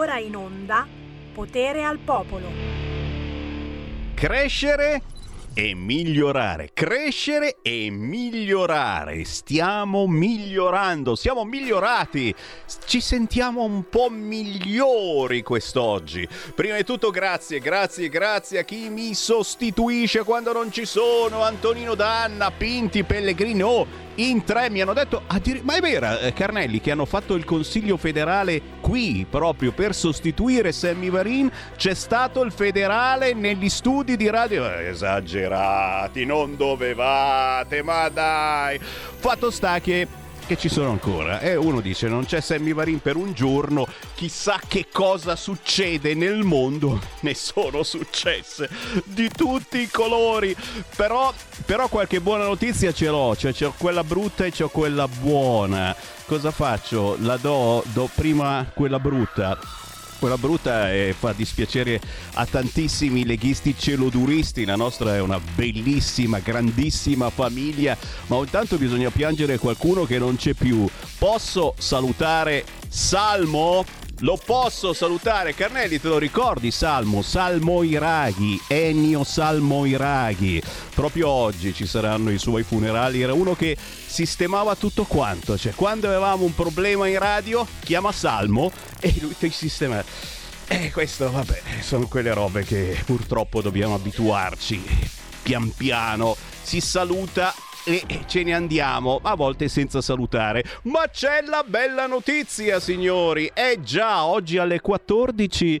ora in onda Potere al Popolo. Crescere e migliorare, crescere e migliorare. Stiamo migliorando, siamo migliorati. Ci sentiamo un po' migliori quest'oggi. Prima di tutto grazie, grazie, grazie a chi mi sostituisce quando non ci sono. Antonino Danna, Pinti, Pellegrini. Oh, in tre mi hanno detto, ma è vera eh, Carnelli che hanno fatto il Consiglio federale qui proprio per sostituire Sammy Varin, c'è stato il federale negli studi di radio, esagerati, non dovevate, ma dai, fatto sta che che ci sono ancora. E uno dice non c'è Sammy Varin per un giorno, chissà che cosa succede nel mondo. Ne sono successe di tutti i colori. Però, però qualche buona notizia ce l'ho, cioè c'è quella brutta e c'è quella buona. Cosa faccio? La do, do prima quella brutta quella brutta e fa dispiacere a tantissimi leghisti celoduristi. La nostra è una bellissima, grandissima famiglia, ma ogni tanto bisogna piangere qualcuno che non c'è più. Posso salutare Salmo? Lo posso salutare, Carnelli, te lo ricordi Salmo? Salmo Iraghi, Ennio Salmo Iraghi. Proprio oggi ci saranno i suoi funerali. Era uno che sistemava tutto quanto. Cioè, quando avevamo un problema in radio, chiama Salmo e lui ti sistema. E questo, vabbè, sono quelle robe che purtroppo dobbiamo abituarci. Pian piano si saluta e ce ne andiamo, a volte senza salutare. Ma c'è la bella notizia, signori! È già oggi alle 14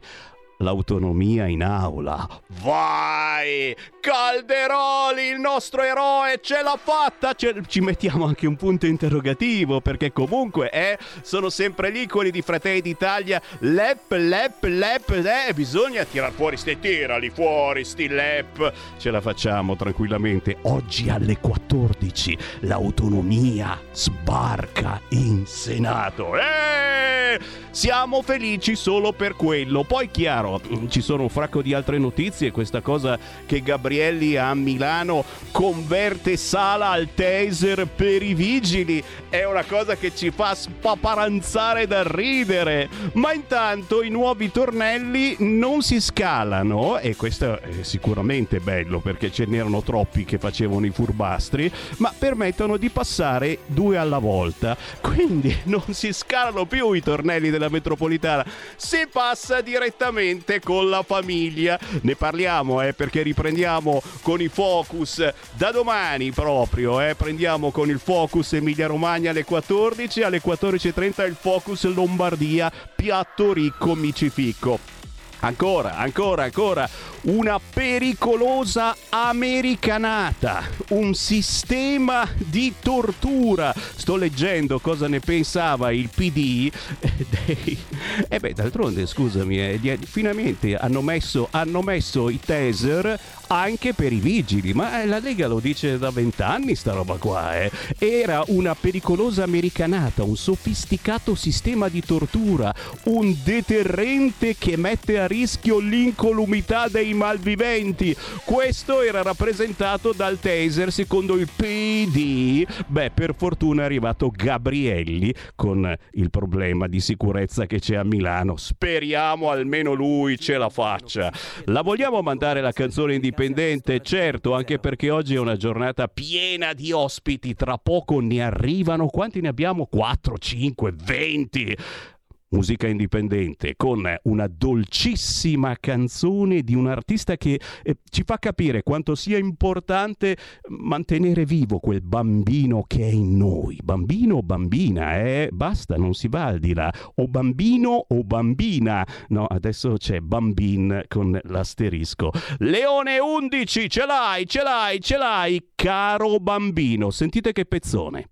l'autonomia in aula. Vai! Calderoli, il nostro eroe, ce l'ha fatta! Ce- ci mettiamo anche un punto interrogativo perché comunque eh, sono sempre lì quelli di Fratelli d'Italia. Lep, lep, lep, eh, bisogna tirar fuori ste tirali fuori sti lep. Ce la facciamo tranquillamente. Oggi alle 14 l'autonomia sbarca in Senato. Eh! Siamo felici solo per quello. Poi chiaro ci sono un fracco di altre notizie, questa cosa che Gabrielli a Milano converte Sala al taser per i vigili è una cosa che ci fa spaparanzare da ridere. Ma intanto i nuovi tornelli non si scalano e questo è sicuramente bello perché ce n'erano troppi che facevano i furbastri, ma permettono di passare due alla volta. Quindi non si scalano più i tornelli della metropolitana, si passa direttamente direttamente con la famiglia. Ne parliamo eh, perché riprendiamo con i focus da domani proprio. Eh. Prendiamo con il focus Emilia Romagna alle 14, alle 14.30 il focus Lombardia, piatto ricco micifico. Ancora, ancora, ancora una pericolosa americanata, un sistema di tortura. Sto leggendo cosa ne pensava il PD. E eh beh, d'altronde, scusami, eh, finalmente hanno messo, hanno messo i taser anche per i vigili, ma eh, la Lega lo dice da vent'anni sta roba qua, eh. Era una pericolosa americanata, un sofisticato sistema di tortura, un deterrente che mette a rischio l'incolumità dei malviventi. Questo era rappresentato dal taser secondo il PD. Beh, per fortuna è arrivato Gabrielli con il problema di sicurezza che c'è a Milano. Speriamo almeno lui ce la faccia. La vogliamo mandare la canzone indipendente, certo, anche perché oggi è una giornata piena di ospiti, tra poco ne arrivano, quanti ne abbiamo? 4, 5, 20 musica indipendente con una dolcissima canzone di un artista che eh, ci fa capire quanto sia importante mantenere vivo quel bambino che è in noi. Bambino o bambina, eh? Basta, non si va al di là. O bambino o bambina. No, adesso c'è bambin con l'asterisco. Leone 11, ce l'hai, ce l'hai, ce l'hai, caro bambino. Sentite che pezzone.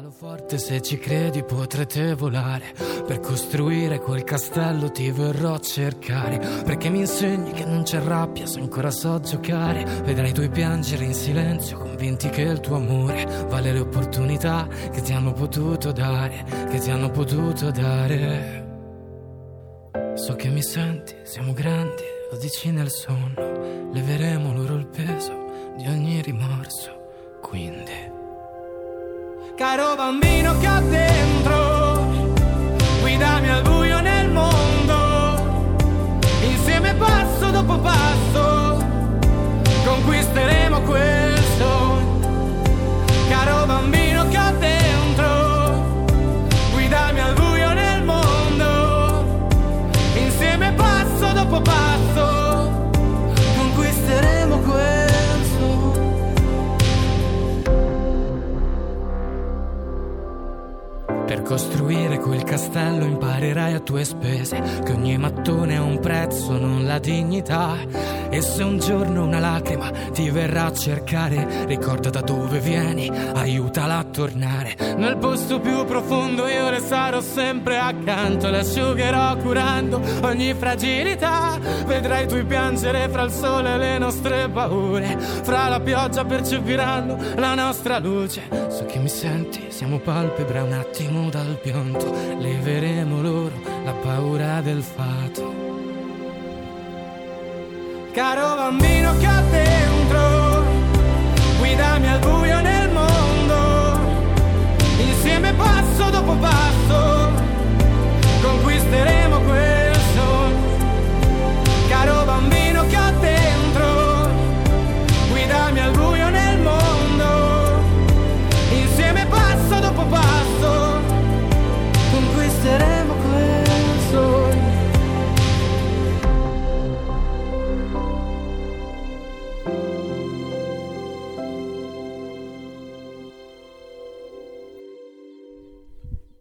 Ferralo forte se ci credi potrete volare. Per costruire quel castello ti verrò a cercare Perché mi insegni che non c'è rabbia se ancora so giocare. Vedrai i tuoi piangere in silenzio convinti che il tuo amore Vale le opportunità che ti hanno potuto dare Che ti hanno potuto dare. So che mi senti, siamo grandi, lo dici nel sonno. Leveremo loro il peso di ogni rimorso Quindi Caro bambino che ho dentro, guidami al buio nel mondo. Insieme passo dopo passo, conquisteremo questo. Caro bambino che ho dentro, guidami al buio nel mondo. Insieme passo dopo passo. Per costruire quel castello imparerai a tue spese che ogni mattone ha un prezzo, non la dignità. E se un giorno una lacrima ti verrà a cercare, ricorda da dove vieni, aiutala a tornare. Nel posto più profondo io le sarò sempre accanto, le asciugherò curando ogni fragilità. Vedrai tu piangere fra il sole le nostre paure, fra la pioggia percepiranno la nostra luce. So che mi senti, siamo palpebre un attimo dal pianto, leveremo loro la paura del fato. Caro bambino che ho dentro, guidami al buio nel mondo, insieme passo dopo passo, conquisteremo quel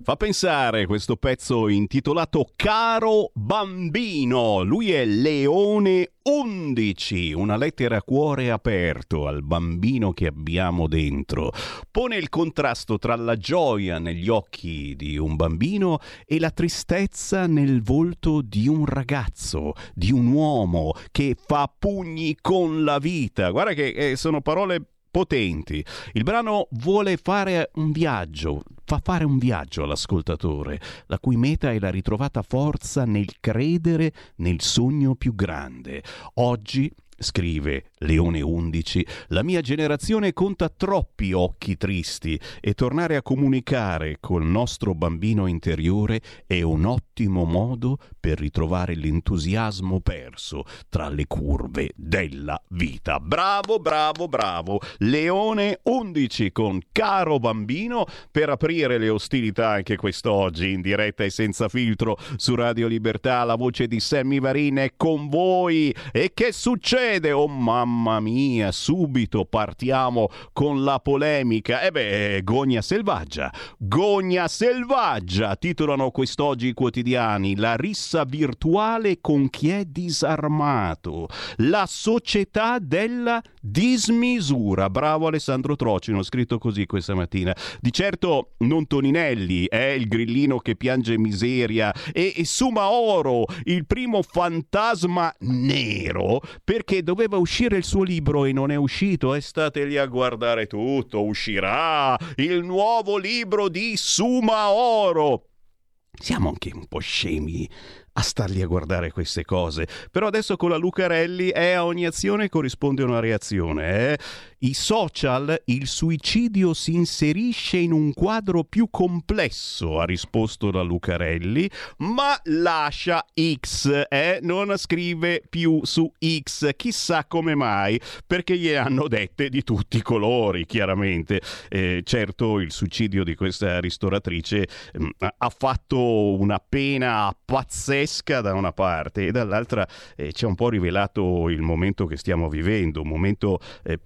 Fa pensare questo pezzo intitolato Caro bambino. Lui è Leone 11, una lettera a cuore aperto al bambino che abbiamo dentro. Pone il contrasto tra la gioia negli occhi di un bambino e la tristezza nel volto di un ragazzo, di un uomo che fa pugni con la vita. Guarda che eh, sono parole potenti. Il brano vuole fare un viaggio, fa fare un viaggio all'ascoltatore, la cui meta è la ritrovata forza nel credere nel sogno più grande. Oggi Scrive Leone 11, la mia generazione conta troppi occhi tristi e tornare a comunicare col nostro bambino interiore è un ottimo modo per ritrovare l'entusiasmo perso tra le curve della vita. Bravo, bravo, bravo. Leone 11 con Caro Bambino per aprire le ostilità anche quest'oggi in diretta e senza filtro su Radio Libertà. La voce di Sammy Varin è con voi. E che succede? Oh mamma mia, subito partiamo con la polemica. E beh, Gogna selvaggia. Gogna selvaggia, titolano quest'oggi i quotidiani. La rissa virtuale con chi è disarmato. La società della dismisura. Bravo Alessandro Trocino, scritto così questa mattina. Di certo non Toninelli, è il grillino che piange miseria e, e Sumaoro, il primo fantasma nero, perché doveva uscire il suo libro e non è uscito e state lì a guardare tutto, uscirà il nuovo libro di Sumaoro. Siamo anche un po' scemi a starli a guardare queste cose. Però adesso con la Lucarelli è a ogni azione corrisponde una reazione. Eh? I social, il suicidio si inserisce in un quadro più complesso, ha risposto la Lucarelli, ma lascia X, eh? non scrive più su X, chissà come mai, perché gli hanno dette di tutti i colori, chiaramente. Eh, certo, il suicidio di questa ristoratrice mh, ha fatto una pena pazzesca da una parte e dall'altra eh, ci ha un po' rivelato il momento che stiamo vivendo, un momento eh,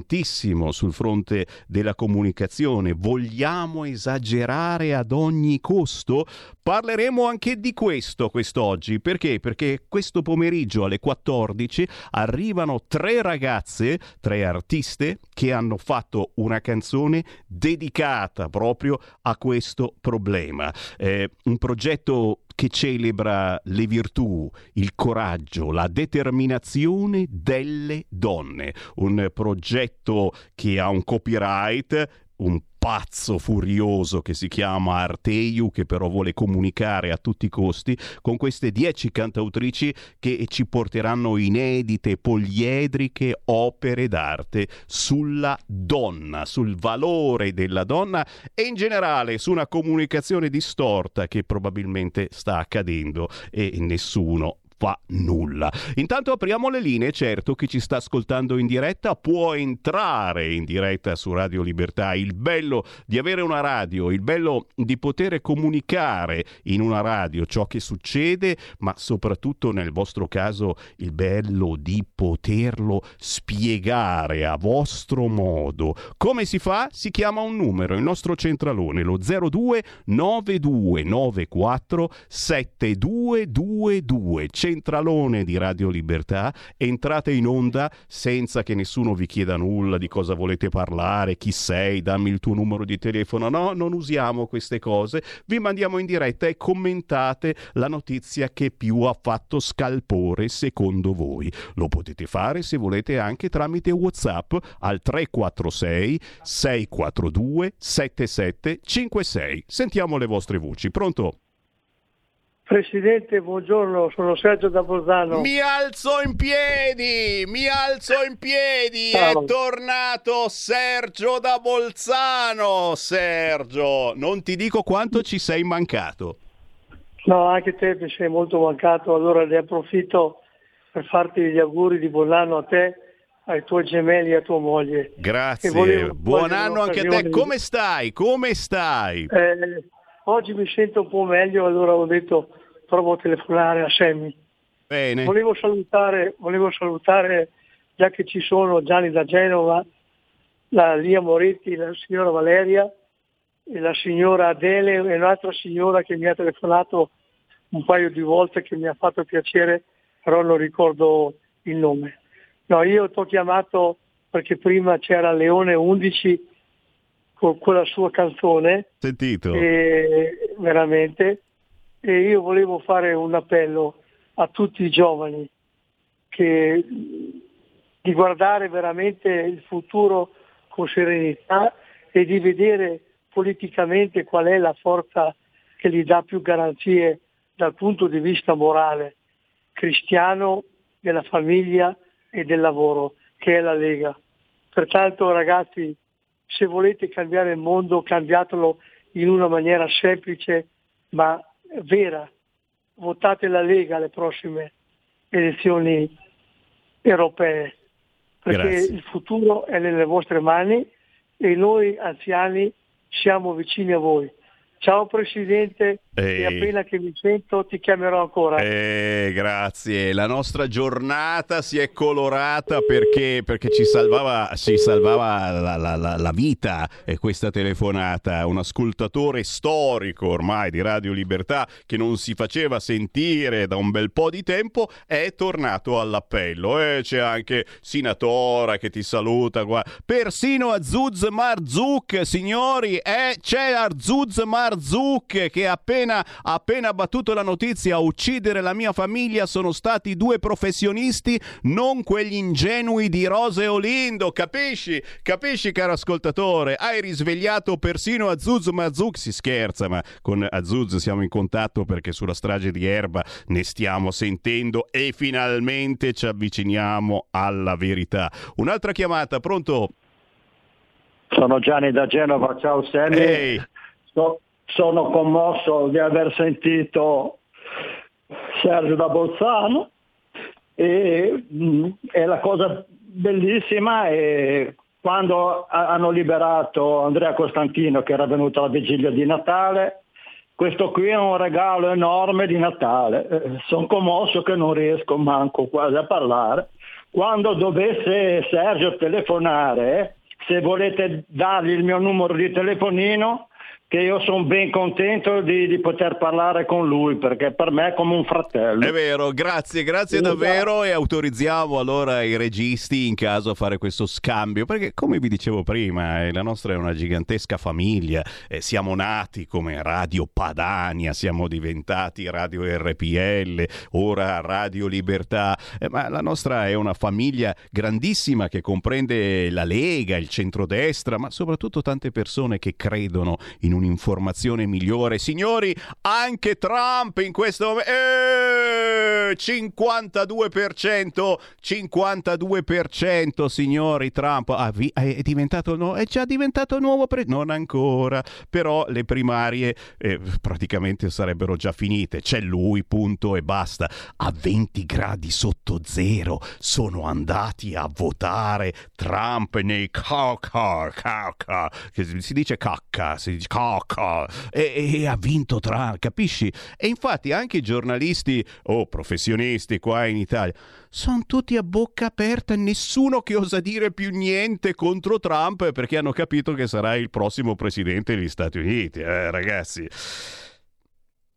pesantissimo sul fronte della comunicazione. Vogliamo esagerare ad ogni costo? Parleremo anche di questo quest'oggi. Perché? Perché questo pomeriggio alle 14 arrivano tre ragazze, tre artiste, che hanno fatto una canzone dedicata proprio a questo problema. Eh, un progetto che celebra le virtù, il coraggio, la determinazione delle donne. Un progetto che ha un copyright, un pazzo furioso che si chiama Arteiu, che però vuole comunicare a tutti i costi con queste dieci cantautrici che ci porteranno inedite, poliedriche opere d'arte sulla donna, sul valore della donna e in generale su una comunicazione distorta che probabilmente sta accadendo e nessuno fa nulla. Intanto apriamo le linee, certo chi ci sta ascoltando in diretta può entrare in diretta su Radio Libertà. Il bello di avere una radio, il bello di poter comunicare in una radio ciò che succede, ma soprattutto nel vostro caso il bello di poterlo spiegare a vostro modo. Come si fa? Si chiama un numero, il nostro centralone, lo 02 9294 7222 centralone di Radio Libertà, entrate in onda senza che nessuno vi chieda nulla di cosa volete parlare, chi sei, dammi il tuo numero di telefono. No, non usiamo queste cose. Vi mandiamo in diretta e commentate la notizia che più ha fatto scalpore secondo voi. Lo potete fare se volete anche tramite WhatsApp al 346 642 7756. Sentiamo le vostre voci. Pronto? Presidente, buongiorno, sono Sergio da Bolzano. Mi alzo in piedi, mi alzo in piedi, Ciao. è tornato Sergio da Bolzano. Sergio, non ti dico quanto ci sei mancato. No, anche te mi sei molto mancato, allora ne approfitto per farti gli auguri di buon anno a te, ai tuoi gemelli e a tua moglie. Grazie, buon anno anche a te. Come stai? Come stai? Eh, oggi mi sento un po' meglio, allora ho detto provo a telefonare a Semmi. Bene. Volevo salutare, volevo salutare, già che ci sono Gianni da Genova, la Lia Moretti, la signora Valeria, e la signora Adele e un'altra signora che mi ha telefonato un paio di volte che mi ha fatto piacere, però non ricordo il nome. No, io ti ho chiamato perché prima c'era Leone 11 con quella sua canzone. Sentito. E, veramente. E io volevo fare un appello a tutti i giovani che, di guardare veramente il futuro con serenità e di vedere politicamente qual è la forza che gli dà più garanzie dal punto di vista morale, cristiano, della famiglia e del lavoro, che è la Lega. Pertanto ragazzi, se volete cambiare il mondo, cambiatelo in una maniera semplice ma vera. Votate la Lega alle prossime elezioni europee, perché Grazie. il futuro è nelle vostre mani e noi anziani siamo vicini a voi. Ciao Presidente. E appena che mi sento ti chiamerò ancora. Eh, grazie. La nostra giornata si è colorata perché, perché ci salvava, ci salvava la, la- la- vita questa telefonata. Un ascoltatore storico ormai di Radio Libertà che non si faceva sentire da un bel po' di tempo è tornato all'appello. E c'è anche Sinatora che ti saluta qua. Persino Azuz Marzuk, signori, eh, c'è Azuz Marzuk che appena appena, appena battuto la notizia a uccidere la mia famiglia sono stati due professionisti, non quegli ingenui di Rose Olindo. Capisci? Capisci, caro ascoltatore? Hai risvegliato persino Azuz Mazuk. Si scherza, ma con Azuz siamo in contatto perché sulla strage di Erba ne stiamo sentendo e finalmente ci avviciniamo alla verità. Un'altra chiamata, pronto? Sono Gianni da Genova, ciao Sammy. Ehi. So- sono commosso di aver sentito Sergio da Bolzano e, mm, e la cosa bellissima è quando ha- hanno liberato Andrea Costantino che era venuto alla vigilia di Natale. Questo qui è un regalo enorme di Natale. sono commosso che non riesco manco quasi a parlare. Quando dovesse Sergio telefonare, se volete dargli il mio numero di telefonino, che io sono ben contento di, di poter parlare con lui perché per me è come un fratello. È vero, grazie, grazie Sì, davvero e autorizziamo allora i registi in caso a fare questo scambio perché come vi dicevo prima eh, la nostra è una gigantesca famiglia, eh, siamo nati come Radio Padania, siamo diventati Radio RPL, ora Radio Libertà, eh, ma la nostra è una famiglia grandissima che comprende la Lega, il centrodestra, ma soprattutto tante persone che credono in un'informazione migliore. Signori, anche Trump in questo momento... Eh, 52%, 52% signori Trump ah, vi, è diventato no, è già diventato nuovo pre- non ancora, però le primarie eh, praticamente sarebbero già finite. C'è lui, punto e basta. A 20 gradi sotto zero sono andati a votare Trump nei cacca, che si dice cacca, si dice cacca, e, e ha vinto Trump, capisci? E infatti anche i giornalisti o oh, professionisti qua in Italia sono tutti a bocca aperta, nessuno che osa dire più niente contro Trump perché hanno capito che sarà il prossimo presidente degli Stati Uniti, eh, ragazzi.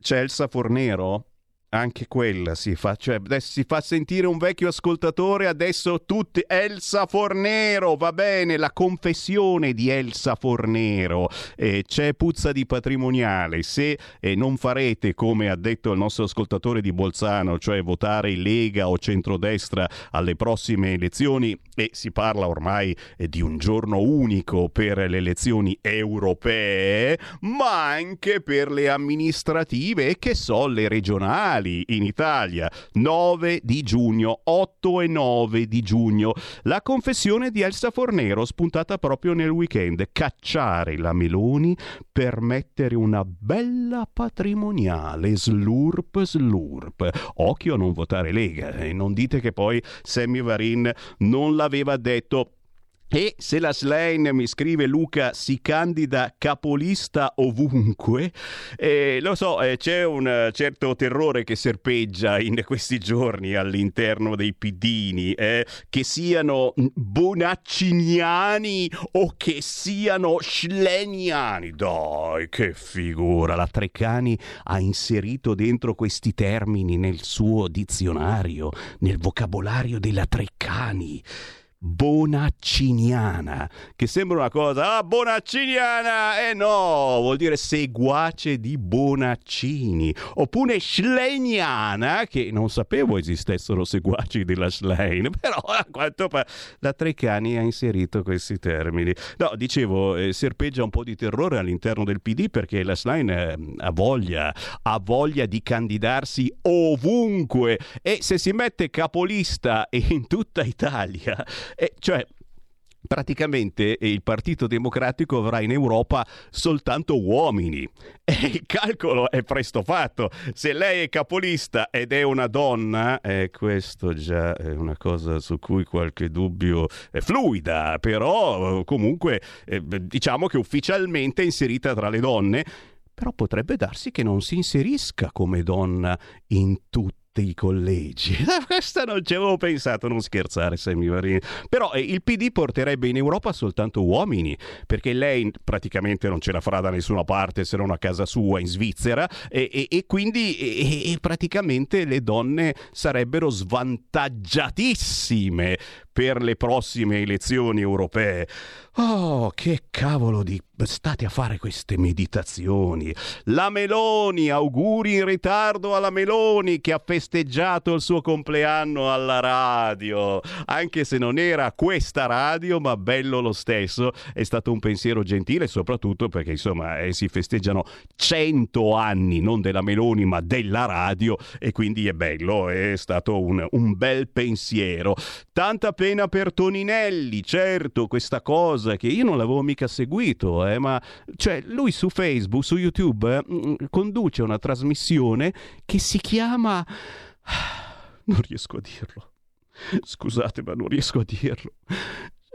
C'è il Safornero? Anche quella si fa, cioè si fa sentire un vecchio ascoltatore, adesso tutti Elsa Fornero, va bene, la confessione di Elsa Fornero, eh, c'è puzza di patrimoniale, se eh, non farete come ha detto il nostro ascoltatore di Bolzano, cioè votare Lega o centrodestra alle prossime elezioni, e si parla ormai eh, di un giorno unico per le elezioni europee, ma anche per le amministrative e che so, le regionali locali in Italia, 9 di giugno, 8 e 9 di giugno. La confessione di Elsa Fornero spuntata proprio nel weekend, cacciare la Meloni per mettere una bella patrimoniale, slurp slurp. Occhio a non votare Lega e non dite che poi Sammy Varin non l'aveva detto e se la Slane mi scrive Luca si candida capolista ovunque, eh, lo so, eh, c'è un certo terrore che serpeggia in questi giorni all'interno dei pidini, eh, che siano bonacciniani o che siano schleniani. Dai, che figura! La Treccani ha inserito dentro questi termini nel suo dizionario, nel vocabolario della Treccani bonacciniana, che sembra una cosa, ah, bonacciniana, eh no, vuol dire seguace di Bonaccini, oppure schleniana, che non sapevo esistessero seguaci della Schlein, però a quanto pare la Treccani ha inserito questi termini. No, dicevo, eh, serpeggia un po' di terrore all'interno del PD perché la Schlein eh, ha voglia, ha voglia di candidarsi ovunque e se si mette capolista in tutta Italia e cioè, praticamente il Partito Democratico avrà in Europa soltanto uomini. E il calcolo è presto fatto. Se lei è capolista ed è una donna, eh, questo già è una cosa su cui qualche dubbio è fluida, però comunque eh, diciamo che ufficialmente è inserita tra le donne. Però potrebbe darsi che non si inserisca come donna in tutti i collegi. Questa non ci avevo pensato, non scherzare Semivarini. Però eh, il PD porterebbe in Europa soltanto uomini, perché lei praticamente non ce la farà da nessuna parte se non a casa sua in Svizzera e, e, e quindi e praticamente le donne sarebbero svantaggiatissime per le prossime elezioni europee. Oh, che cavolo di state a fare queste meditazioni. La Meloni, auguri in ritardo alla Meloni che ha festeggiato il suo compleanno alla radio. Anche se non era questa radio, ma bello lo stesso. È stato un pensiero gentile, soprattutto perché insomma eh, si festeggiano 100 anni, non della Meloni, ma della radio. E quindi è bello, è stato un, un bel pensiero. Tanta pena per Toninelli, certo, questa cosa che io non l'avevo mica seguito, eh, ma cioè, lui su Facebook, su YouTube, eh, conduce una trasmissione che si chiama... Non riesco a dirlo. Scusate, ma non riesco a dirlo.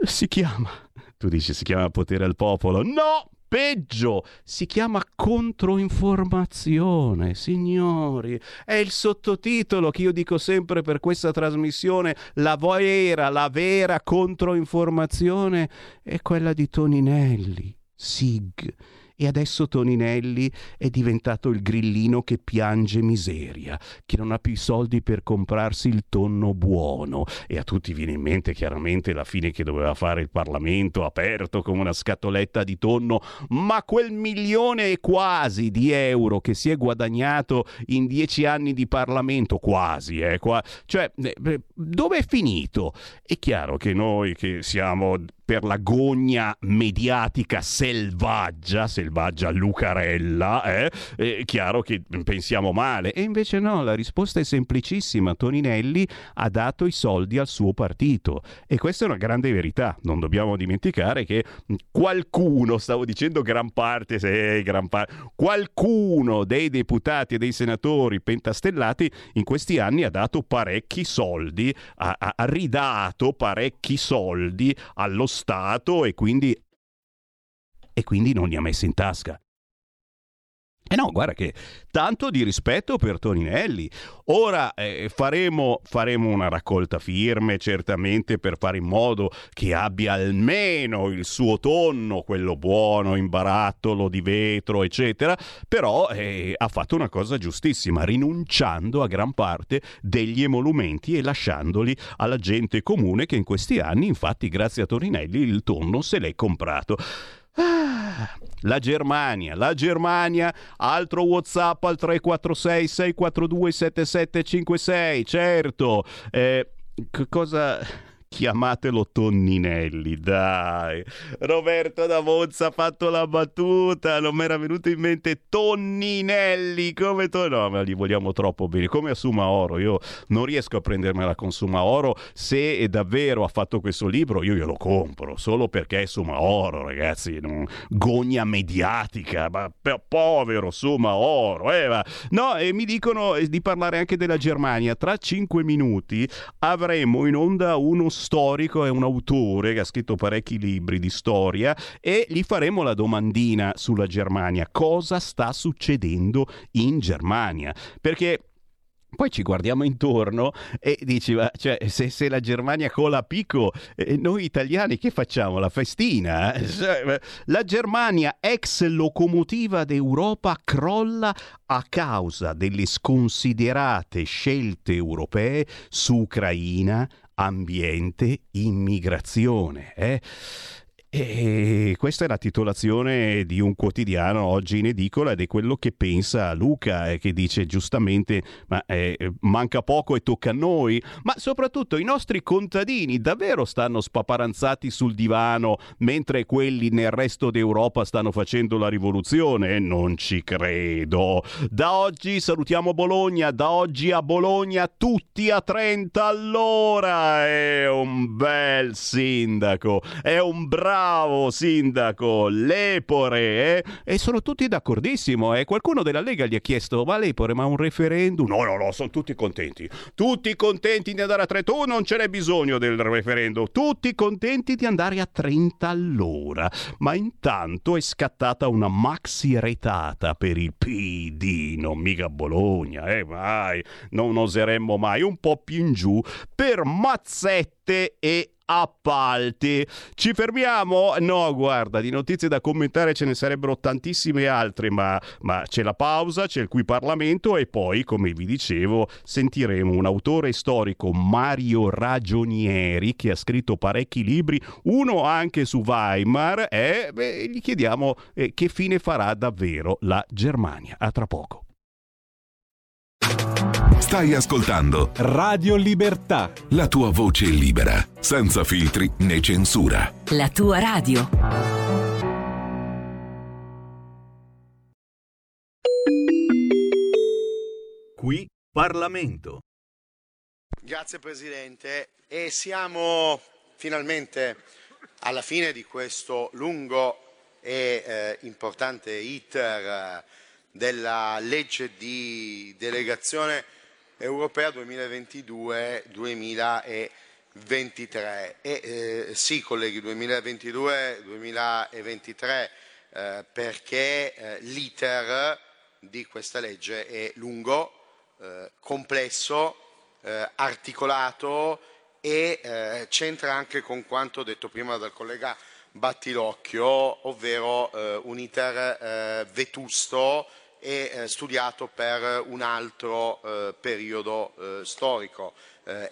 Si chiama... Tu dici si chiama Potere al Popolo? No! Peggio, si chiama controinformazione, signori. È il sottotitolo che io dico sempre per questa trasmissione, la vera, la vera controinformazione è quella di Toninelli, SIG e adesso Toninelli è diventato il grillino che piange miseria, che non ha più i soldi per comprarsi il tonno buono e a tutti viene in mente chiaramente la fine che doveva fare il Parlamento aperto come una scatoletta di tonno, ma quel milione e quasi di euro che si è guadagnato in dieci anni di Parlamento, quasi, eh, qua, cioè eh, dove è finito? È chiaro che noi che siamo per la gogna mediatica selvaggia, selvaggia Lucarella, eh? è chiaro che pensiamo male. E invece no, la risposta è semplicissima. Toninelli ha dato i soldi al suo partito. E questa è una grande verità. Non dobbiamo dimenticare che qualcuno, stavo dicendo gran parte, se gran parte, qualcuno dei deputati e dei senatori pentastellati in questi anni ha dato parecchi soldi, ha, ha ridato parecchi soldi allo Stato e quindi, e quindi non li ha messi in tasca. E eh no, guarda che tanto di rispetto per Toninelli. Ora eh, faremo, faremo, una raccolta firme certamente per fare in modo che abbia almeno il suo tonno, quello buono, in barattolo di vetro, eccetera, però eh, ha fatto una cosa giustissima, rinunciando a gran parte degli emolumenti e lasciandoli alla gente comune che in questi anni, infatti, grazie a Toninelli, il tonno se l'è comprato. La Germania, la Germania, altro WhatsApp al 346 642 7756, certo. Eh, cosa Chiamatelo Tonninelli, dai. Roberto da Monza ha fatto la battuta, non mi era venuto in mente Tonninelli, come to... No, ma li vogliamo troppo bene, come a Sumaoro. Io non riesco a prendermela con Sumaoro. Se davvero ha fatto questo libro, io glielo compro, solo perché è Sumaoro, ragazzi. Non... Gogna mediatica, ma povero Sumaoro. Eh, ma... No, e mi dicono di parlare anche della Germania. Tra cinque minuti avremo in onda uno storico, è un autore che ha scritto parecchi libri di storia e gli faremo la domandina sulla Germania. Cosa sta succedendo in Germania? Perché poi ci guardiamo intorno e dici, ma cioè, se, se, la Germania cola a picco, eh, noi italiani che facciamo? La festina? Eh? Cioè, la Germania, ex locomotiva d'Europa, crolla a causa delle sconsiderate scelte europee su Ucraina, ambiente, immigrazione. Eh? E questa è la titolazione di un quotidiano oggi in edicola ed è quello che pensa Luca, eh, che dice giustamente ma eh, manca poco e tocca a noi, ma soprattutto i nostri contadini davvero stanno spaparanzati sul divano mentre quelli nel resto d'Europa stanno facendo la rivoluzione? Non ci credo. Da oggi salutiamo Bologna, da oggi a Bologna tutti a 30 all'ora. È un bel sindaco, è un bravo bravo sindaco, Lepore, eh? e sono tutti d'accordissimo. Eh? Qualcuno della Lega gli ha chiesto, ma Lepore, ma un referendum? No, no, no, sono tutti contenti. Tutti contenti di andare a 30. Tu non ce n'è bisogno del referendum. Tutti contenti di andare a 30 all'ora. Ma intanto è scattata una maxi retata per il PD, non mica Bologna, eh, mai. Non oseremmo mai, un po' più in giù, per Mazzette e appalti. Ci fermiamo? No, guarda, di notizie da commentare ce ne sarebbero tantissime altre, ma, ma c'è la pausa, c'è il qui Parlamento e poi, come vi dicevo, sentiremo un autore storico, Mario Ragionieri, che ha scritto parecchi libri, uno anche su Weimar, e beh, gli chiediamo eh, che fine farà davvero la Germania. A tra poco. Stai ascoltando Radio Libertà. La tua voce libera, senza filtri né censura. La tua radio. Qui Parlamento. Grazie Presidente e siamo finalmente alla fine di questo lungo e eh, importante iter eh, della legge di delegazione europea 2022-2023. E eh, sì, colleghi, 2022-2023 eh, perché eh, l'iter di questa legge è lungo, eh, complesso, eh, articolato e eh, c'entra anche con quanto detto prima dal collega Battilocchio, ovvero un iter vetusto e eh, studiato per un altro eh, periodo eh, storico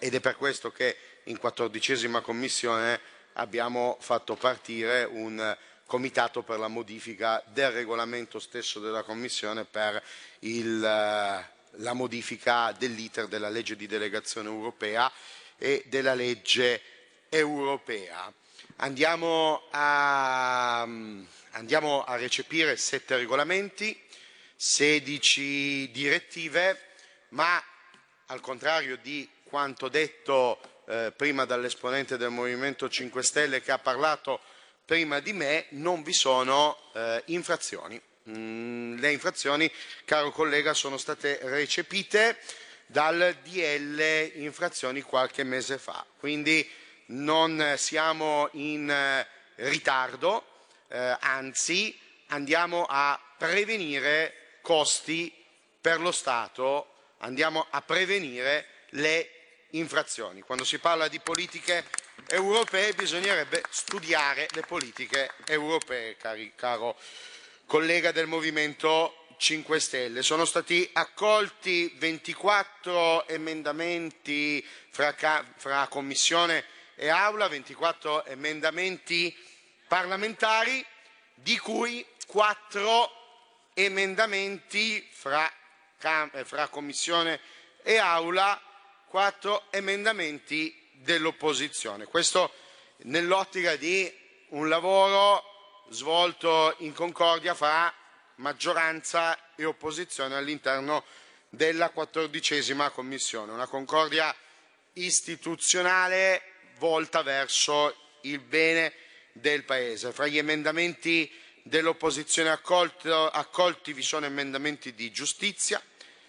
ed è per questo che in quattordicesima commissione abbiamo fatto partire un comitato per la modifica del regolamento stesso della commissione per il, la modifica dell'iter della legge di delegazione europea e della legge europea. andiamo a, andiamo a recepire sette regolamenti, 16 direttive, ma al contrario di quanto detto eh, prima dall'esponente del Movimento 5 Stelle che ha parlato prima di me, non vi sono eh, infrazioni. Mm, le infrazioni, caro collega, sono state recepite dal DL infrazioni qualche mese fa, quindi non siamo in eh, ritardo, eh, anzi andiamo a prevenire costi per lo Stato, andiamo a prevenire le infrazioni. Quando si parla di politiche europee bisognerebbe studiare le politiche europee, cari, caro collega del Movimento 5 Stelle. Sono stati accolti 24 emendamenti fra, fra Commissione e Aula, 24 emendamenti parlamentari, di cui 4 emendamenti fra, fra Commissione e Aula quattro emendamenti dell'opposizione. Questo nell'ottica di un lavoro svolto in concordia fra maggioranza e opposizione all'interno della quattordicesima commissione, una concordia istituzionale volta verso il bene del Paese. Fra gli emendamenti dell'opposizione accolti vi sono emendamenti di giustizia,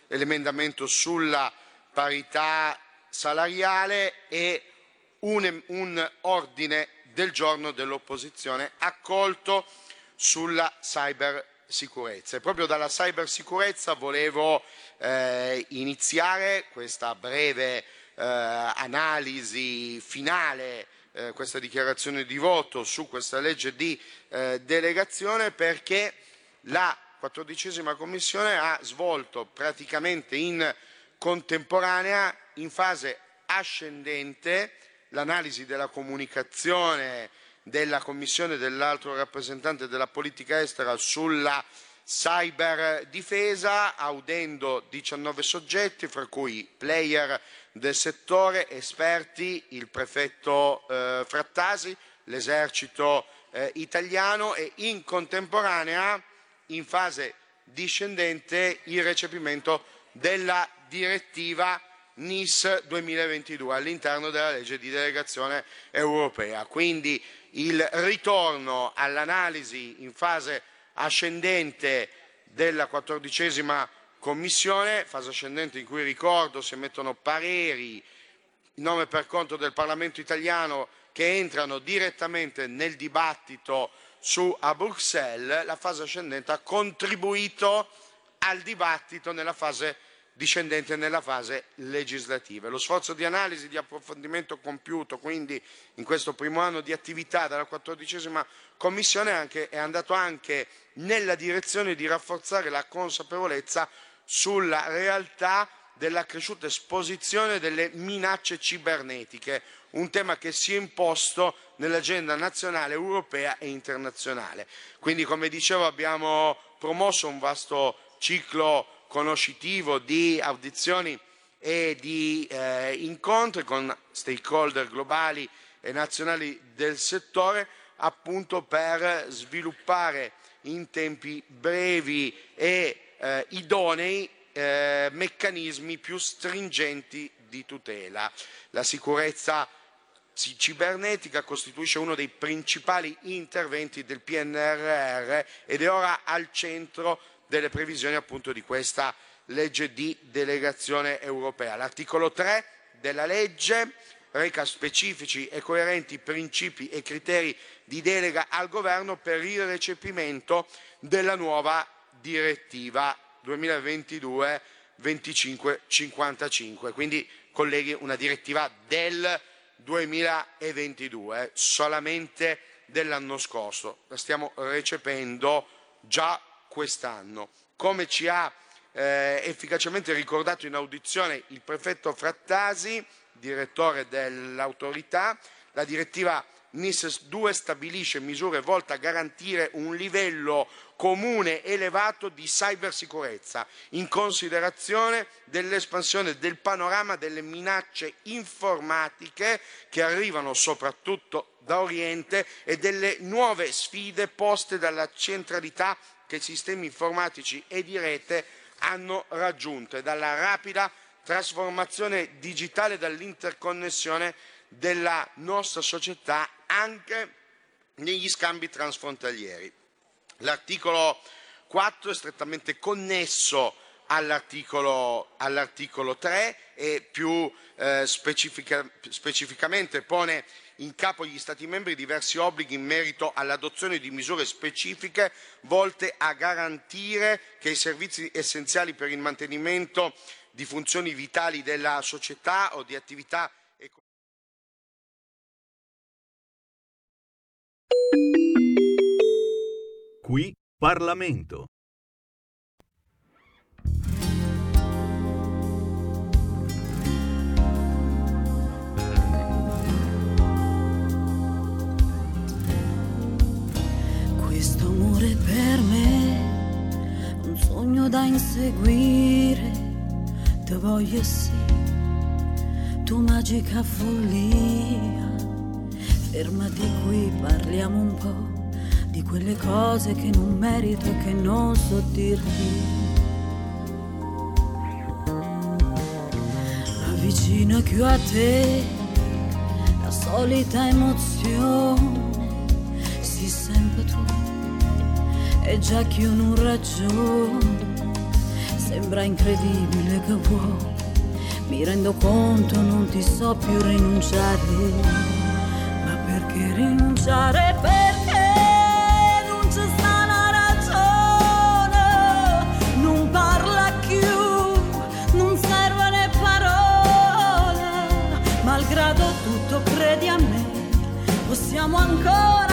l'emendamento sulla parità salariale e un, un ordine del giorno dell'opposizione accolto sulla cybersicurezza. E proprio dalla cybersicurezza volevo eh, iniziare questa breve eh, analisi finale, eh, questa dichiarazione di voto su questa legge di eh, delegazione perché la quattordicesima commissione ha svolto praticamente in contemporanea in fase ascendente l'analisi della comunicazione della Commissione dell'altro rappresentante della politica estera sulla cyber difesa, audendo 19 soggetti, fra cui player del settore, esperti, il prefetto eh, Frattasi, l'esercito eh, italiano e in contemporanea, in fase discendente, il recepimento della direttiva NIS 2022 all'interno della legge di delegazione europea. Quindi il ritorno all'analisi in fase ascendente della quattordicesima commissione, fase ascendente in cui ricordo si emettono pareri in nome per conto del Parlamento italiano che entrano direttamente nel dibattito su a Bruxelles, la fase ascendente ha contribuito al dibattito nella fase discendente nella fase legislativa. Lo sforzo di analisi e di approfondimento compiuto quindi in questo primo anno di attività dalla quattordicesima Commissione è andato anche nella direzione di rafforzare la consapevolezza sulla realtà della cresciuta esposizione delle minacce cibernetiche, un tema che si è imposto nell'agenda nazionale, europea e internazionale. Quindi, come dicevo, abbiamo promosso un vasto ciclo conoscitivo di audizioni e di eh, incontri con stakeholder globali e nazionali del settore appunto per sviluppare in tempi brevi e eh, idonei eh, meccanismi più stringenti di tutela. La sicurezza cibernetica costituisce uno dei principali interventi del PNRR ed è ora al centro delle previsioni appunto di questa legge di delegazione europea. L'articolo 3 della legge reca specifici e coerenti principi e criteri di delega al governo per il recepimento della nuova direttiva 2022 2555. Quindi, colleghi, una direttiva del 2022, solamente dell'anno scorso. La stiamo recependo già quest'anno. Come ci ha eh, efficacemente ricordato in audizione il prefetto Frattasi, direttore dell'autorità, la direttiva NIS 2 stabilisce misure volte a garantire un livello comune elevato di cybersicurezza in considerazione dell'espansione del panorama delle minacce informatiche che arrivano soprattutto da Oriente e delle nuove sfide poste dalla centralità che i sistemi informatici e di rete hanno raggiunto e dalla rapida trasformazione digitale dall'interconnessione della nostra società anche negli scambi transfrontalieri. L'articolo 4 è strettamente connesso all'articolo, all'articolo 3 e più eh, specifica, specificamente pone in capo agli Stati membri diversi obblighi in merito all'adozione di misure specifiche volte a garantire che i servizi essenziali per il mantenimento di funzioni vitali della società o di attività Qui Parlamento. Questo amore per me, un sogno da inseguire, te voglio sì, tu magica follia, fermati qui, parliamo un po' di quelle cose che non merito e che non so dirti. Avvicina più a te la solita emozione, si sempre tu e già che io non ragiono sembra incredibile che vuoi. Mi rendo conto non ti so più rinunciare rinunciare perché non c'è sta una ragione. Non parla più non servono parole. Malgrado tutto credi a me possiamo ancora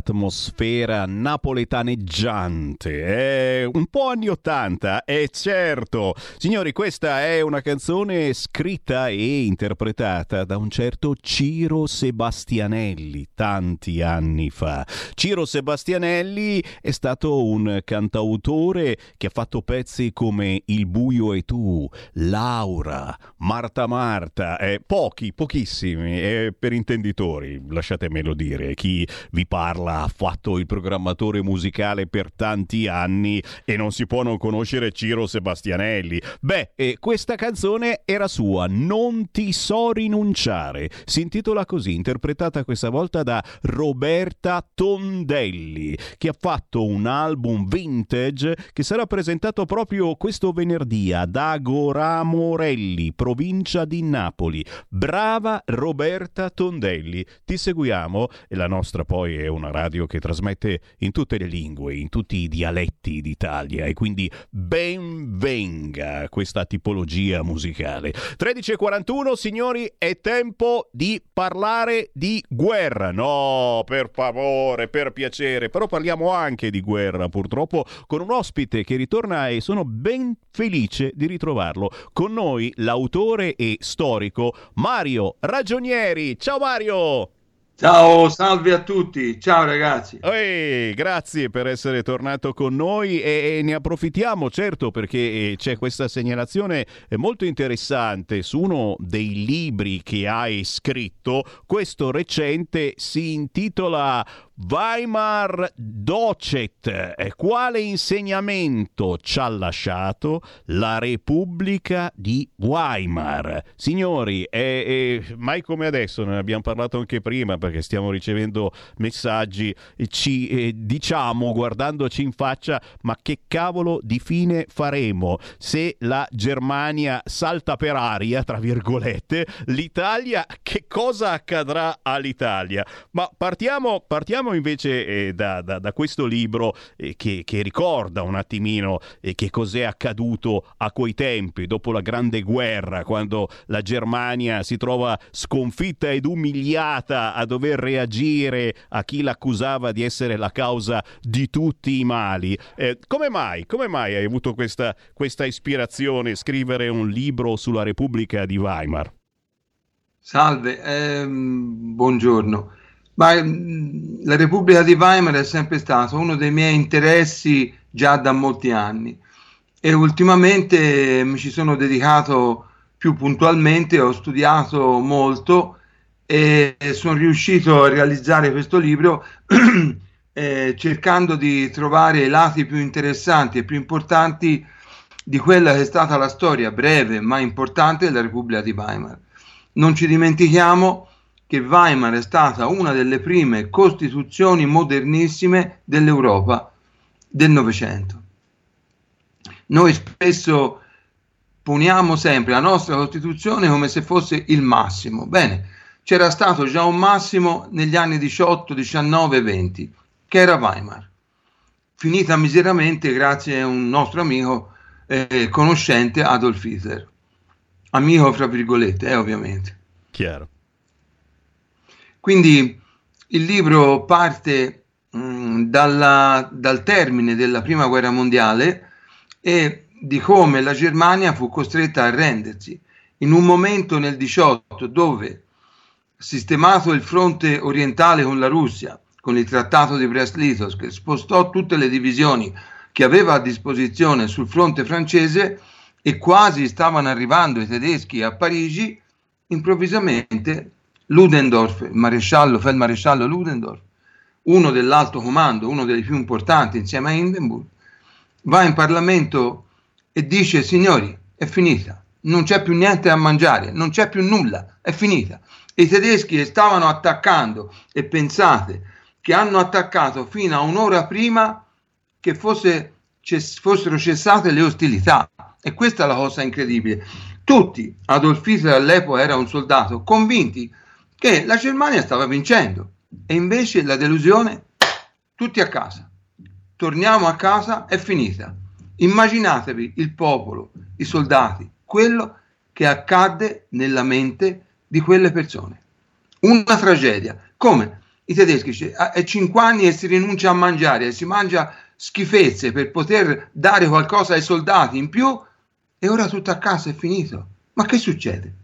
atmosfera napoletaneggiante. è un po' anni 80, è certo. Signori, questa è una canzone scritta e interpretata da un certo Ciro Sebastianelli, tanti anni fa. Ciro Sebastianelli è stato un cantautore che ha fatto pezzi come Il buio e tu, Laura, Marta Marta, eh, pochi, pochissimi, eh, per intenditori, lasciatemelo dire. Chi vi parla ha fatto il programmatore musicale per tanti anni e non si può non conoscere Ciro Sebastianelli. Beh, eh, questa canzone era sua, Non ti so rinunciare. Si intitola così, interpretata questa volta da Roberta Tondelli, che ha fatto un album vintage che sarà presentato proprio questo venerdì ad Agora Morelli, provincia di Napoli. Brava Roberta Tondelli, ti seguiamo e la nostra poi è una radio che trasmette in tutte le lingue, in tutti i dialetti d'Italia e quindi ben venga questa tipologia musicale. 13.41 signori, è tempo di parlare di guerra. No, per favore, per piacere, però parliamo anche di guerra purtroppo con un ospite che ritorna e sono ben felice di ritrovarlo. Con noi l'autore e storico Mario Ragionieri. Ciao Mario! Ciao, salve a tutti, ciao ragazzi. Ehi, grazie per essere tornato con noi e, e ne approfittiamo certo perché eh, c'è questa segnalazione eh, molto interessante su uno dei libri che hai scritto, questo recente si intitola Weimar Docet, quale insegnamento ci ha lasciato la Repubblica di Weimar? Signori, è, è, mai come adesso, ne abbiamo parlato anche prima perché stiamo ricevendo messaggi, ci eh, diciamo guardandoci in faccia, ma che cavolo di fine faremo se la Germania salta per aria, tra virgolette, l'Italia, che cosa accadrà all'Italia? Ma partiamo, partiamo partiamo invece eh, da, da, da, questo libro eh, che, che, ricorda un attimino eh, che cos'è accaduto a quei tempi, dopo la Grande Guerra, quando la Germania si trova sconfitta ed umiliata a dover reagire a chi l'accusava di essere la causa di tutti i mali. Eh, come mai? Come mai hai avuto questa, questa ispirazione, scrivere un libro sulla Repubblica di Weimar? Salve, ehm, buongiorno. Mm, la Repubblica di Weimar è sempre stato uno dei miei interessi già da molti anni e ultimamente mi ci sono dedicato più puntualmente, ho studiato molto e sono riuscito a realizzare questo libro eh, cercando di trovare i lati più interessanti e più importanti di quella che è stata la storia breve ma importante della Repubblica di Weimar. Non ci dimentichiamo che Weimar è stata una delle prime costituzioni modernissime dell'Europa del Novecento. Noi spesso poniamo sempre la nostra Costituzione come se fosse il massimo. Bene, c'era stato già un massimo negli anni 18, 19, 20, che era Weimar, finita miseramente grazie a un nostro amico eh, conoscente, Adolf Hitler. Amico, fra virgolette, eh, ovviamente. Chiaro. Quindi il libro parte mh, mm, dalla, dal termine della prima guerra mondiale e di come la Germania fu costretta a arrendersi in un momento nel 18 dove sistemato il fronte orientale con la Russia, con il trattato di Brest-Litovsk, che spostò tutte le divisioni che aveva a disposizione sul fronte francese e quasi stavano arrivando i tedeschi a Parigi, improvvisamente Ludendorff, maresciallo, feldmaresciallo Ludendorff, uno dell'alto comando, uno dei più importanti insieme a Hindenburg, va in Parlamento e dice signori è finita, non c'è più niente a mangiare, non c'è più nulla, è finita. I tedeschi stavano attaccando e pensate che hanno attaccato fino a un'ora prima che fosse, fossero cessate le ostilità. E questa è la cosa incredibile. Tutti, Adolf Hitler all'epoca era un soldato, convinti che la Germania stava vincendo e invece la delusione, tutti a casa. Torniamo a casa, è finita. Immaginatevi il popolo, i soldati, quello che accadde nella mente di quelle persone. Una tragedia. Come? I tedeschi, è 5 anni e si rinuncia a mangiare, si mangia schifezze per poter dare qualcosa ai soldati in più e ora tutto a casa è finito. Ma che succede?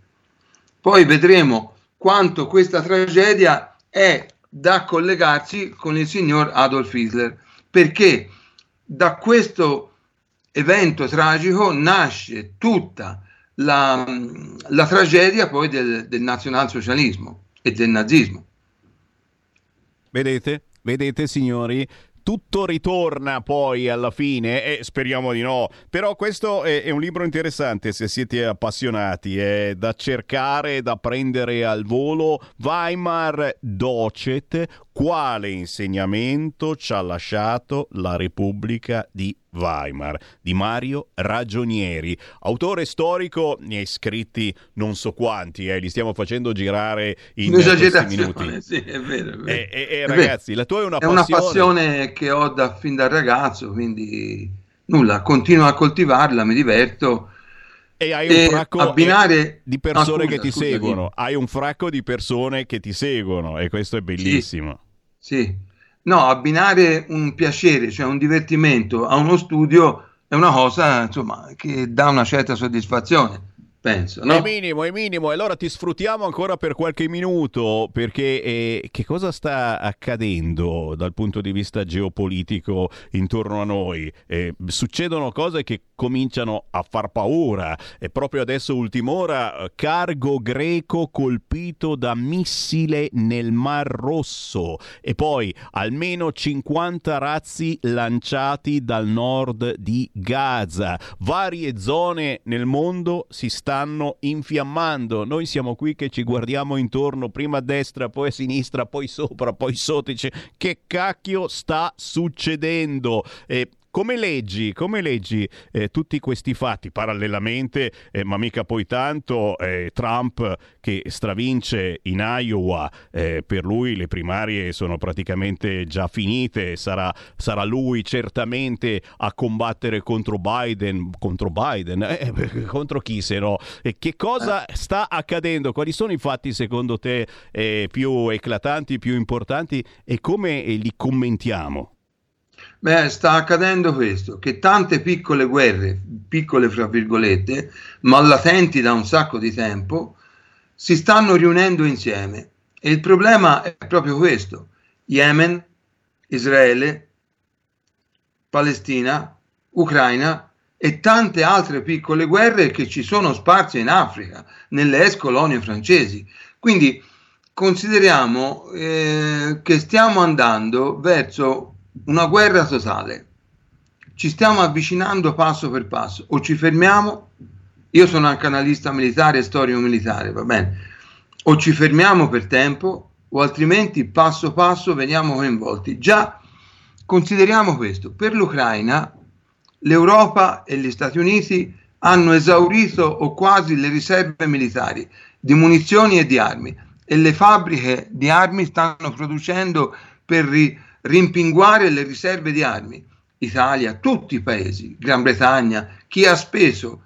Poi vedremo quanto questa tragedia è da collegarsi con il signor Adolf Hitler, perché da questo evento tragico nasce tutta la, la tragedia poi del, del nazionalsocialismo e del nazismo. Vedete? Vedete signori? Tutto ritorna poi alla fine e speriamo di no. Però questo è, è, un libro interessante se siete appassionati, è da cercare, da prendere al volo. Weimar Docet, quale insegnamento ci ha lasciato la Repubblica di Weimar di Mario Ragionieri, autore storico, ne hai scritti non so quanti, eh, li stiamo facendo girare in minuti. Sì, è vero. È vero. E, e, e ragazzi, vero. la tua è una è passione. una passione che ho da, fin da ragazzo, quindi nulla, continuo a coltivarla, mi diverto. E hai un fracco abbinare... di persone ah, scusa, che ti scusa, seguono, dimmi. hai un fracco di persone che ti seguono e questo è bellissimo. Sì, sì. No, abbinare un piacere, cioè un divertimento a uno studio è una cosa, insomma, che dà una certa soddisfazione, penso, no? È minimo, è minimo. E allora ti sfruttiamo ancora per qualche minuto perché eh, che cosa sta accadendo dal punto di vista geopolitico intorno a noi? Eh, succedono cose che cominciano a far paura. E proprio adesso, ultim'ora, cargo greco colpito da missile nel Mar Rosso. E poi almeno 50 razzi lanciati dal nord di Gaza. Varie zone nel mondo si stanno infiammando. Noi siamo qui che ci guardiamo intorno, prima a destra, poi a sinistra, poi sopra, poi sotto. Che cacchio sta succedendo? E come leggi, come leggi eh, tutti questi fatti parallelamente, eh, ma mica poi tanto, eh, Trump che stravince in Iowa, eh, per lui le primarie sono praticamente già finite, sarà, sarà lui certamente a combattere contro Biden, contro Biden, eh, contro chi se no? E che cosa sta accadendo? Quali sono i fatti secondo te eh, più eclatanti, più importanti e come li commentiamo? Beh, sta accadendo questo, che tante piccole guerre, piccole fra virgolette, ma latenti da un sacco di tempo, si stanno riunendo insieme. E il problema è proprio questo. Yemen, Israele, Palestina, Ucraina e tante altre piccole guerre che ci sono sparse in Africa, nelle ex colonie francesi. Quindi consideriamo eh, che stiamo andando verso una guerra totale. Ci stiamo avvicinando passo per passo, o ci fermiamo, io sono anche analista militare e storico militare, va bene, o ci fermiamo per tempo, o altrimenti passo passo veniamo coinvolti. Già consideriamo questo, per l'Ucraina l'Europa e gli Stati Uniti hanno esaurito o quasi le riserve militari di munizioni e di armi. E le fabbriche di armi stanno producendo per ri- rimpinguare le riserve di armi. Italia, tutti i paesi, Gran Bretagna, chi ha speso.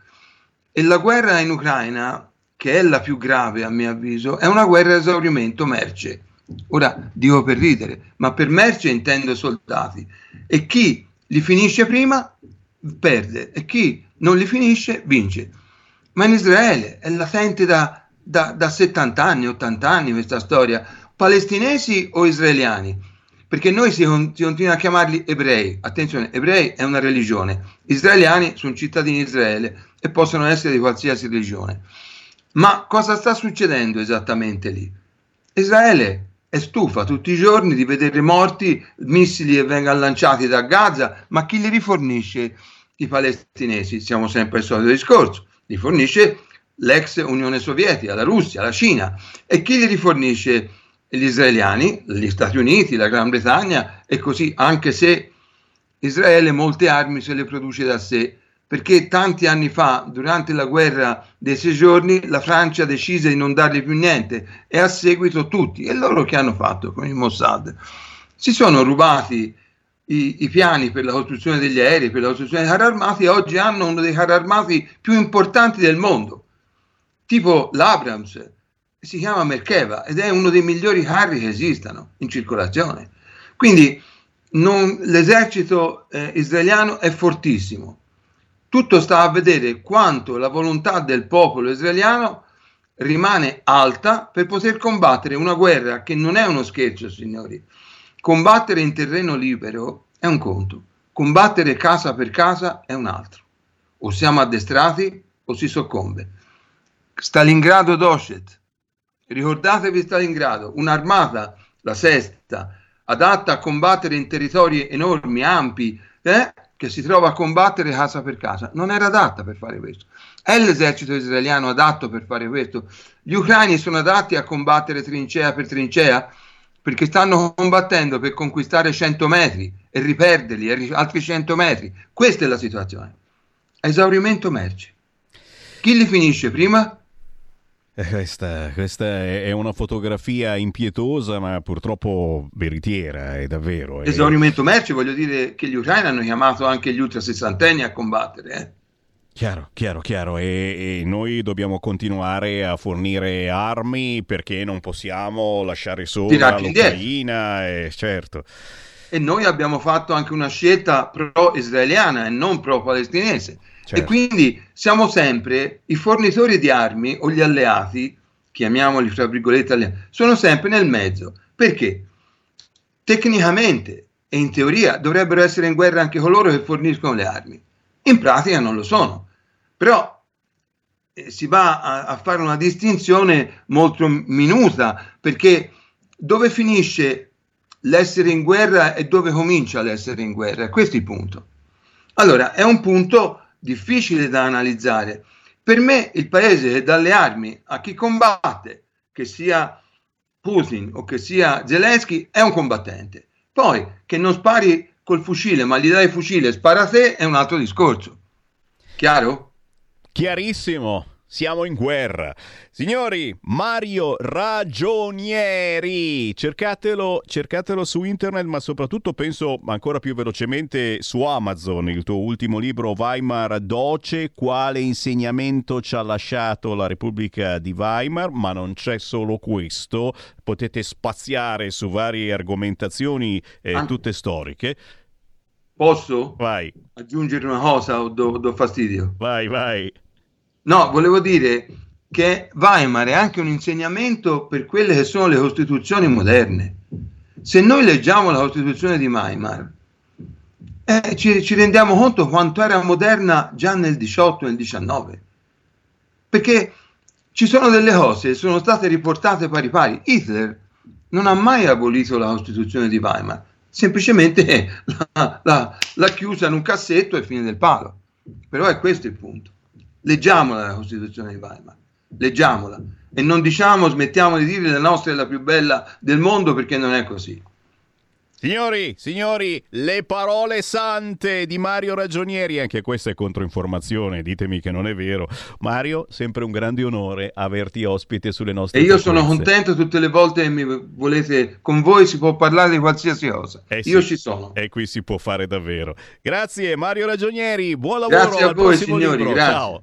E la guerra in Ucraina, che è la più grave a mio avviso, è una guerra a esaurimento merce. Ora dico per ridere, ma per merce intendo soldati. E chi li finisce prima perde e chi non li finisce vince. Ma in Israele è latente da, da, da 70 anni, 80 anni questa storia. Palestinesi o israeliani? Perché noi si, si, continua a chiamarli ebrei. Attenzione, ebrei è una religione, israeliani sono cittadini di Israele e possono essere di qualsiasi religione. Ma cosa sta succedendo esattamente lì? Israele è stufa tutti i giorni di vedere morti, missili che vengono lanciati da Gaza, ma chi li rifornisce? I palestinesi, siamo sempre al solito discorso, li fornisce l'ex Unione Sovietica, la Russia, la Cina. E chi li rifornisce? Gli israeliani, gli Stati Uniti, la Gran Bretagna e così, anche se Israele molte armi se le produce da sé, perché tanti anni fa, durante la guerra dei sei giorni, la Francia decise di non dargli più niente e a seguito tutti, e loro che hanno fatto con il Mossad? Si sono rubati i, i piani per la costruzione degli aerei, per la costruzione dei carri armati e oggi hanno uno dei carri armati più importanti del mondo, tipo l'Abrams, si chiama Merkeva ed è uno dei migliori carri che esistano in circolazione. Quindi non, l'esercito eh, israeliano è fortissimo. Tutto sta a vedere quanto la volontà del popolo israeliano rimane alta per poter combattere una guerra che non è uno scherzo, signori. Combattere in terreno libero è un conto, combattere casa per casa è un altro. O siamo addestrati o si soccombe. Stalingrado Docet, ricordatevi Stalingrado, un'armata, la sesta, adatta a combattere in territori enormi, ampi, eh, che si trova a combattere casa per casa, non era adatta per fare questo. È l'esercito israeliano adatto per fare questo? Gli ucraini sono adatti a combattere trincea per trincea? Perché stanno combattendo per conquistare 100 metri e riperderli altri 100 metri. Questa è la situazione. Esaurimento merci. Chi li finisce prima? Eh, questa, questa, è una fotografia impietosa, ma purtroppo veritiera, è davvero. È... Esaurimento merci, voglio dire che gli ucraini hanno chiamato anche gli ultra sessantenni a combattere. Eh? Chiaro, chiaro, chiaro. E, e, noi dobbiamo continuare a fornire armi perché non possiamo lasciare sola l'Ucraina, e, certo. E noi abbiamo fatto anche una scelta pro-israeliana e non pro-palestinese. Certo. E quindi siamo sempre i fornitori di armi o gli alleati, chiamiamoli fra virgolette alleati, sono sempre nel mezzo. Perché? Tecnicamente e in teoria dovrebbero essere in guerra anche coloro che forniscono le armi in pratica non lo sono. Però eh, si va a, a, fare una distinzione molto minuta, perché dove finisce l'essere in guerra e dove comincia l'essere in guerra? Questo è il punto. Allora, è un punto difficile da analizzare. Per me il paese che dalle armi a chi combatte, che sia Putin o che sia Zelensky, è un combattente. Poi che non spari col fucile, ma gli dai il fucile, spara a te, è un altro discorso. Chiaro? Chiarissimo. Siamo in guerra. Signori, Mario Ragionieri, cercatelo, cercatelo su internet, ma soprattutto penso ancora più velocemente su Amazon, il tuo ultimo libro Weimar Doce, quale insegnamento ci ha lasciato la Repubblica di Weimar, ma non c'è solo questo, potete spaziare su varie argomentazioni eh, tutte storiche. Posso? Vai. Aggiungere una cosa o do, do fastidio? Vai, vai. No, volevo dire che Weimar è anche un insegnamento per quelle che sono le costituzioni moderne. Se noi leggiamo la Costituzione di Weimar, eh, ci, ci, rendiamo conto quanto era moderna già nel 18 e nel 19. Perché ci sono delle cose che sono state riportate pari pari. Hitler non ha mai abolito la Costituzione di Weimar, semplicemente l'ha, chiusa in un cassetto e fine del palo. Però è questo il punto. Leggiamola la Costituzione di Weimar, leggiamola e non diciamo, smettiamo di dire la nostra è la più bella del mondo perché non è così. Signori, signori, le parole sante di Mario Ragionieri, anche questa è controinformazione, ditemi che non è vero. Mario, sempre un grande onore averti ospite sulle nostre E io sono contento tutte le volte che mi volete, con voi si può parlare di qualsiasi cosa. Eh io ci sono. E qui si può fare davvero. Grazie Mario Ragionieri, buon lavoro. Grazie a voi signori, Ciao.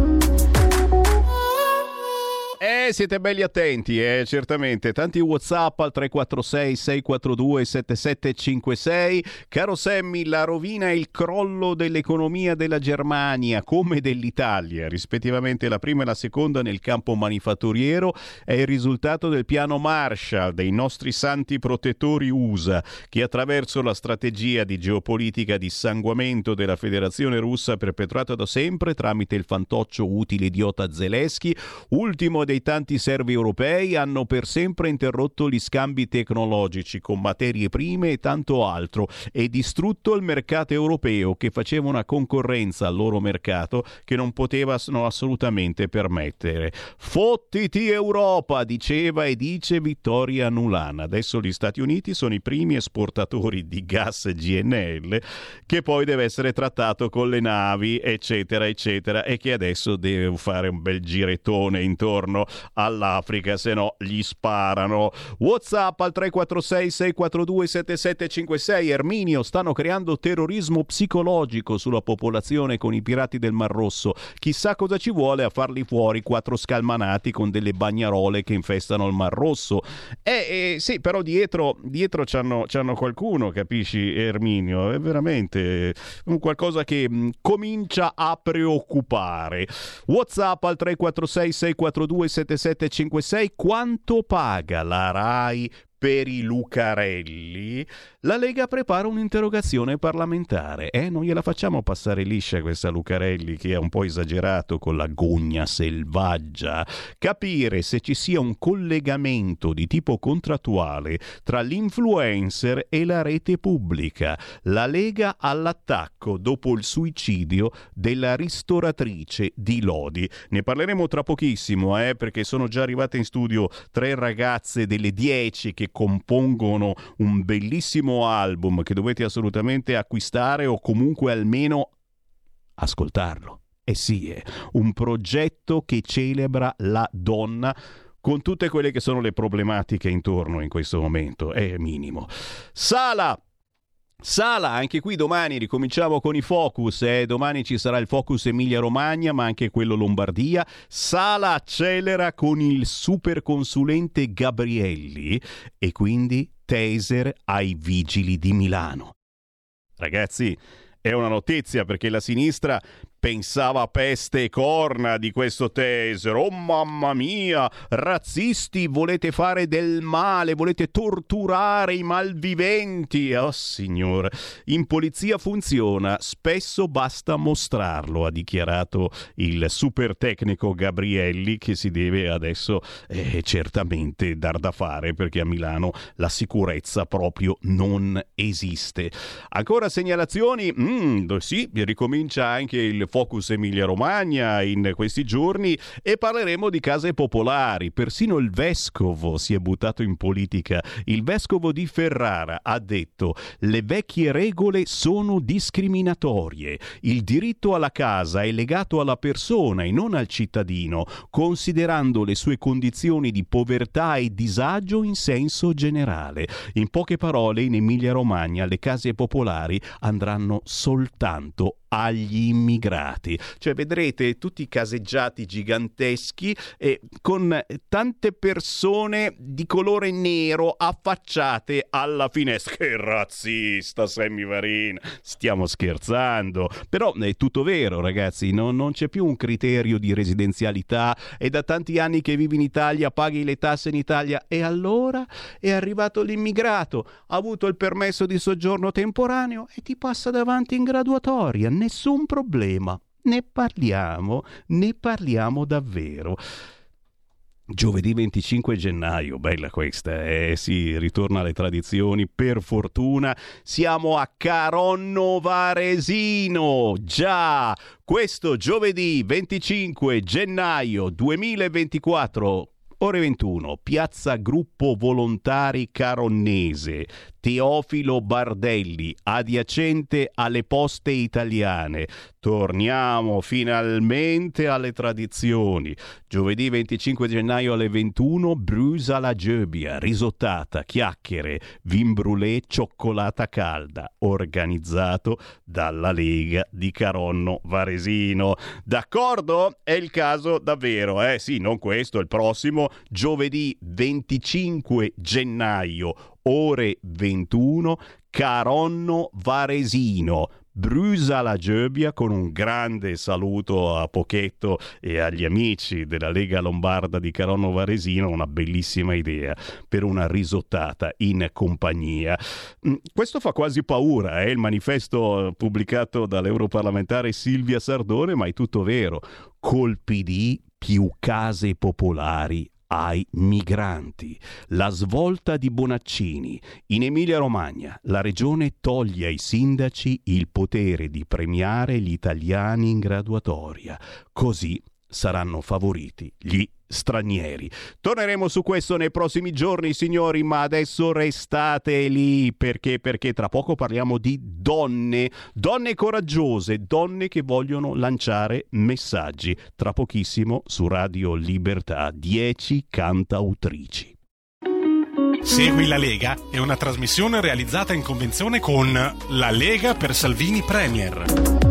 Eh, siete belli attenti, eh, certamente. Tanti WhatsApp al 346 642 7756. Caro Sammy, la rovina e il crollo dell'economia della Germania come dell'Italia, rispettivamente la prima e la seconda nel campo manifatturiero, è il risultato del piano Marshall dei nostri santi protettori USA, che attraverso la strategia di geopolitica di sanguamento della Federazione russa perpetrata da sempre tramite il fantoccio utile idiota Zelensky, ultimo dei tanti servi europei hanno per sempre interrotto gli scambi tecnologici con materie prime e tanto altro e distrutto il mercato europeo che faceva una concorrenza al loro mercato che non potevano assolutamente permettere. Fottiti Europa, diceva e dice Vittoria Nulan. Adesso gli Stati Uniti sono i primi esportatori di gas GNL che poi deve essere trattato con le navi, eccetera, eccetera, e che adesso deve fare un bel girettone intorno all'Africa, se no gli sparano. WhatsApp al 346 642 7756 Erminio stanno creando terrorismo psicologico sulla popolazione con i pirati del Mar Rosso. Chissà cosa ci vuole a farli fuori quattro scalmanati con delle bagnarole che infestano il Mar Rosso. Eh, eh sì, però dietro, dietro c'hanno, c'hanno qualcuno, capisci Erminio? È veramente un qualcosa che mh, comincia a preoccupare. WhatsApp al 346 642 7756 quanto paga la RAI per i Lucarelli, la Lega prepara un'interrogazione parlamentare. Eh, non gliela facciamo passare liscia questa Lucarelli che è un po' esagerato con la gogna selvaggia. Capire se ci sia un collegamento di tipo contrattuale tra l'influencer e la rete pubblica. La Lega all'attacco dopo il suicidio della ristoratrice di Lodi. Ne parleremo tra pochissimo, eh, perché sono già arrivate in studio tre ragazze delle 10 che compongono un bellissimo album che dovete assolutamente acquistare o comunque almeno ascoltarlo. Eh sì, è un progetto che celebra la donna con tutte quelle che sono le problematiche intorno in questo momento, è minimo. Sala Sala, anche qui domani ricominciamo con i focus, eh? domani ci sarà il focus Emilia Romagna ma anche quello Lombardia. Sala accelera con il superconsulente Gabrielli e quindi taser ai vigili di Milano. Ragazzi, è una notizia perché la sinistra pensava peste e corna di questo taser. Oh mamma mia, razzisti, volete fare del male, volete torturare i malviventi. Oh signore, in polizia funziona, spesso basta mostrarlo, ha dichiarato il super tecnico Gabrielli che si deve adesso eh, certamente dar da fare perché a Milano la sicurezza proprio non esiste. Ancora segnalazioni? Mm, sì, ricomincia anche il Focus Emilia Romagna in questi giorni e parleremo di case popolari. Persino il vescovo si è buttato in politica. Il vescovo di Ferrara ha detto le vecchie regole sono discriminatorie. Il diritto alla casa è legato alla persona e non al cittadino, considerando le sue condizioni di povertà e disagio in senso generale. In poche parole, in Emilia Romagna le case popolari andranno soltanto agli immigrati. Cioè vedrete tutti i caseggiati giganteschi e con tante persone di colore nero affacciate alla finestra. Che razzista Sammy Varin! Stiamo scherzando. Però è tutto vero ragazzi, no? non c'è più un criterio di residenzialità. È da tanti anni che vivi in Italia, paghi le tasse in Italia e allora è arrivato l'immigrato, ha avuto il permesso di soggiorno temporaneo e ti passa davanti in graduatoria nessun problema. Ne parliamo, ne parliamo davvero. Giovedì 25 gennaio, bella questa, eh sì, ritorna alle tradizioni, per fortuna siamo a Caronno Varesino, già, questo giovedì 25 gennaio 2024, ore 21, piazza Gruppo Volontari Caronnese, Teofilo Bardelli, adiacente alle poste italiane. Torniamo finalmente alle tradizioni. Giovedì 25 gennaio alle 21, Brusa la Gebbia, risottata, chiacchiere, vin brûlé, cioccolata calda, organizzato dalla Lega di Caronno Varesino. D'accordo? È il caso davvero, eh? Sì, non questo, il prossimo, giovedì 25 gennaio, ore 21, Caronno Varesino. Brusa la Gebbia con un grande saluto a Pochetto e agli amici della Lega Lombarda di Caronno Varesino, una bellissima idea per una risottata in compagnia. Mm, questo fa quasi paura, è eh? il manifesto pubblicato dall'europarlamentare Silvia Sardone, ma è tutto vero. Colpi di più case popolari ai migranti. La svolta di Bonaccini. In Emilia-Romagna la regione toglie ai sindaci il potere di premiare gli italiani in graduatoria. Così saranno favoriti gli stranieri. Torneremo su questo nei prossimi giorni, signori, ma adesso restate lì perché perché tra poco parliamo di donne, donne coraggiose, donne che vogliono lanciare messaggi. Tra pochissimo su Radio Libertà 10 cantautrici. Segui la Lega è una trasmissione realizzata in convenzione con La Lega per Salvini Premier.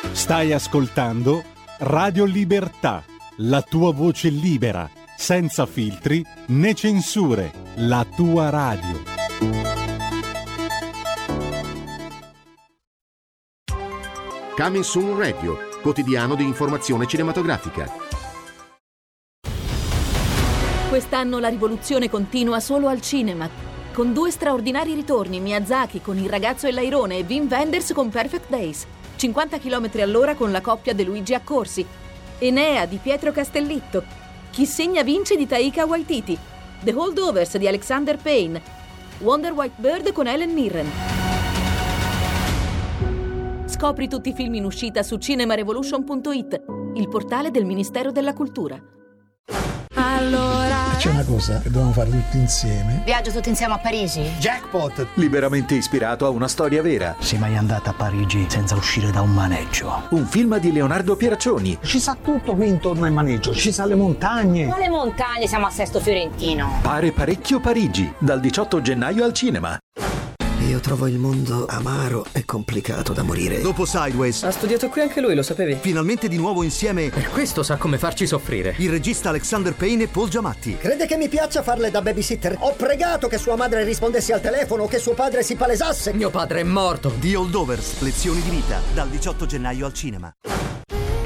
Stai ascoltando Radio Libertà, la tua voce libera, senza filtri né censure, la tua radio. Coming Soon Radio, quotidiano di informazione cinematografica. Quest'anno la rivoluzione continua solo al cinema. Con due straordinari ritorni, Miyazaki con Il ragazzo e l'airone e Wim Wenders con Perfect Days. 50 km all'ora con la coppia De Luigi Accorsi. Enea di Pietro Castellitto. Chi segna vince di Taika Waititi. The Holdovers di Alexander Payne. Wonder White Bird con Helen Mirren. Scopri tutti i film in uscita su cinemarevolution.it, il portale del Ministero della Cultura. Allora. C'è una cosa che dobbiamo fare tutti insieme. Viaggio tutti insieme a Parigi. Jackpot! Liberamente ispirato a una storia vera. Sei mai andata a Parigi senza uscire da un maneggio? Un film di Leonardo Pieraccioni. Ci sa tutto qui intorno al maneggio, ci sa le montagne. Ma le montagne, siamo a Sesto Fiorentino. Pare parecchio Parigi, dal 18 gennaio al cinema. Io trovo il mondo amaro e complicato da morire. Dopo Sideways. Ha studiato qui anche lui, lo sapevi? Finalmente di nuovo insieme. Per questo sa come farci soffrire. Il regista Alexander Payne e Paul Giamatti. Crede che mi piaccia farle da babysitter? Ho pregato che sua madre rispondesse al telefono o che suo padre si palesasse. Mio padre è morto. The Holdovers, lezioni di vita, dal 18 gennaio al cinema.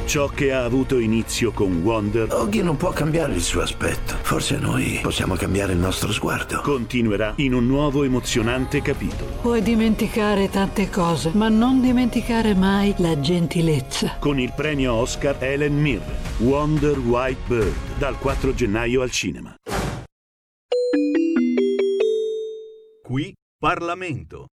Ciò che ha avuto inizio con Wonder. Oggi non può cambiare il suo aspetto. Forse noi possiamo cambiare il nostro sguardo. Continuerà in un nuovo emozionante capitolo. Puoi dimenticare tante cose, ma non dimenticare mai la gentilezza. Con il premio Oscar Helen Mirren. Wonder White Bird. Dal 4 gennaio al cinema. Qui Parlamento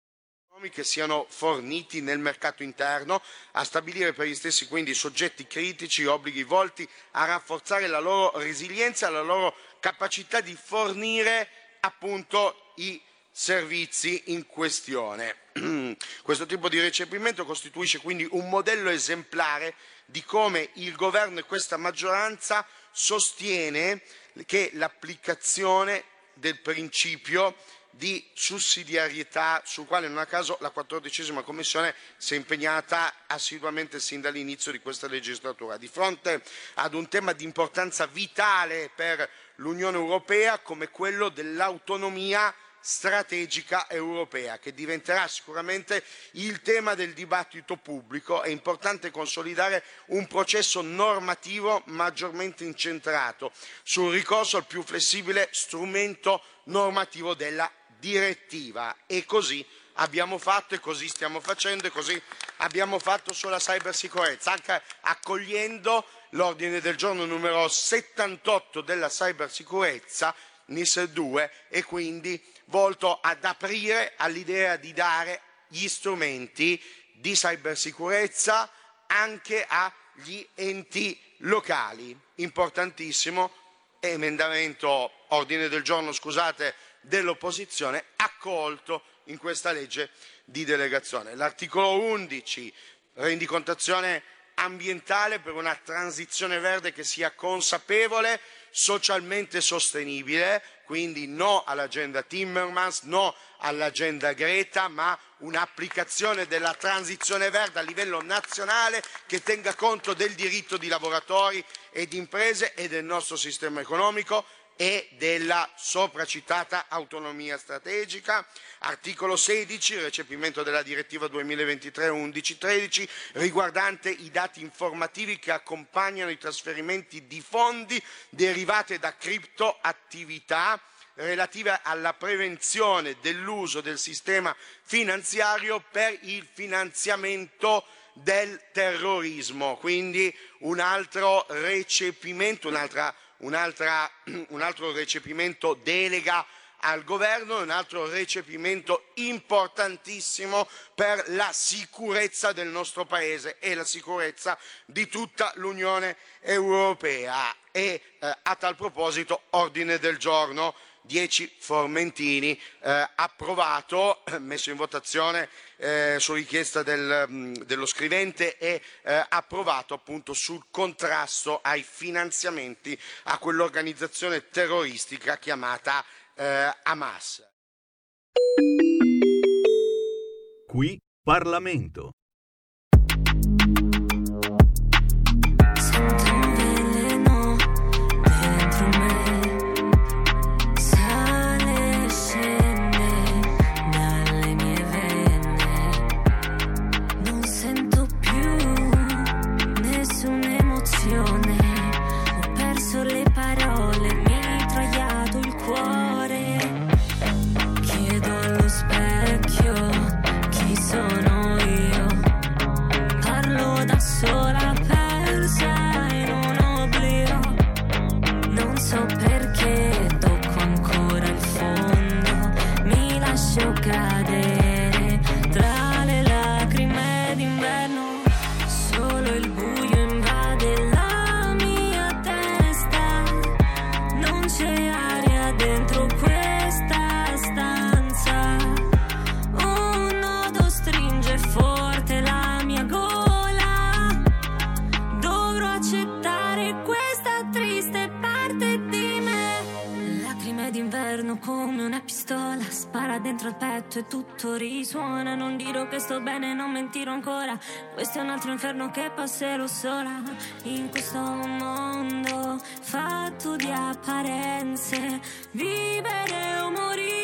che siano forniti nel mercato interno, a stabilire per gli stessi quindi soggetti critici obblighi volti a rafforzare la loro resilienza, la loro capacità di fornire appunto i servizi in questione. Questo tipo di recepimento costituisce quindi un modello esemplare di come il governo e questa maggioranza sostiene che l'applicazione del principio di sussidiarietà sul quale non a caso la quattordicesima Commissione si è impegnata assiduamente sin dall'inizio di questa legislatura. Di fronte ad un tema di importanza vitale per l'Unione Europea come quello dell'autonomia strategica europea, che diventerà sicuramente il tema del dibattito pubblico. È importante consolidare un processo normativo maggiormente incentrato sul ricorso al più flessibile strumento normativo della direttiva e così abbiamo fatto e così stiamo facendo e così abbiamo fatto sulla cybersicurezza, anche accogliendo l'ordine del giorno numero 78 della cybersicurezza, NIS 2, e quindi volto ad aprire all'idea di dare gli strumenti di cybersicurezza anche agli enti locali. Importantissimo, emendamento, ordine del giorno, scusate, dell'opposizione accolto in questa legge di delegazione. L'articolo 11, rendicontazione ambientale per una transizione verde che sia consapevole, socialmente sostenibile, quindi no all'agenda Timmermans, no all'agenda Greta, ma un'applicazione della transizione verde a livello nazionale che tenga conto del diritto di lavoratori e di imprese e del nostro sistema economico e della sopracitata autonomia strategica. Articolo 16, recepimento della direttiva 2023-1113 riguardante i dati informativi che accompagnano i trasferimenti di fondi derivate da criptoattività relative alla prevenzione dell'uso del sistema finanziario per il finanziamento del terrorismo, quindi un altro recepimento, un'altra un altro recepimento delega al governo è un altro recepimento importantissimo per la sicurezza del nostro Paese e la sicurezza di tutta l'Unione Europea. E eh, a tal proposito ordine del giorno 10 Formentini eh, approvato, messo in votazione eh, su richiesta del, mh, dello scrivente e eh, approvato appunto sul contrasto ai finanziamenti a quell'organizzazione terroristica chiamata eh, Hamas. Qui Parlamento. Tutto risuona. Non dirò che sto bene, non mentirò ancora. Questo è un altro inferno che passerò sola. In questo mondo fatto di apparenze. Vivere o morire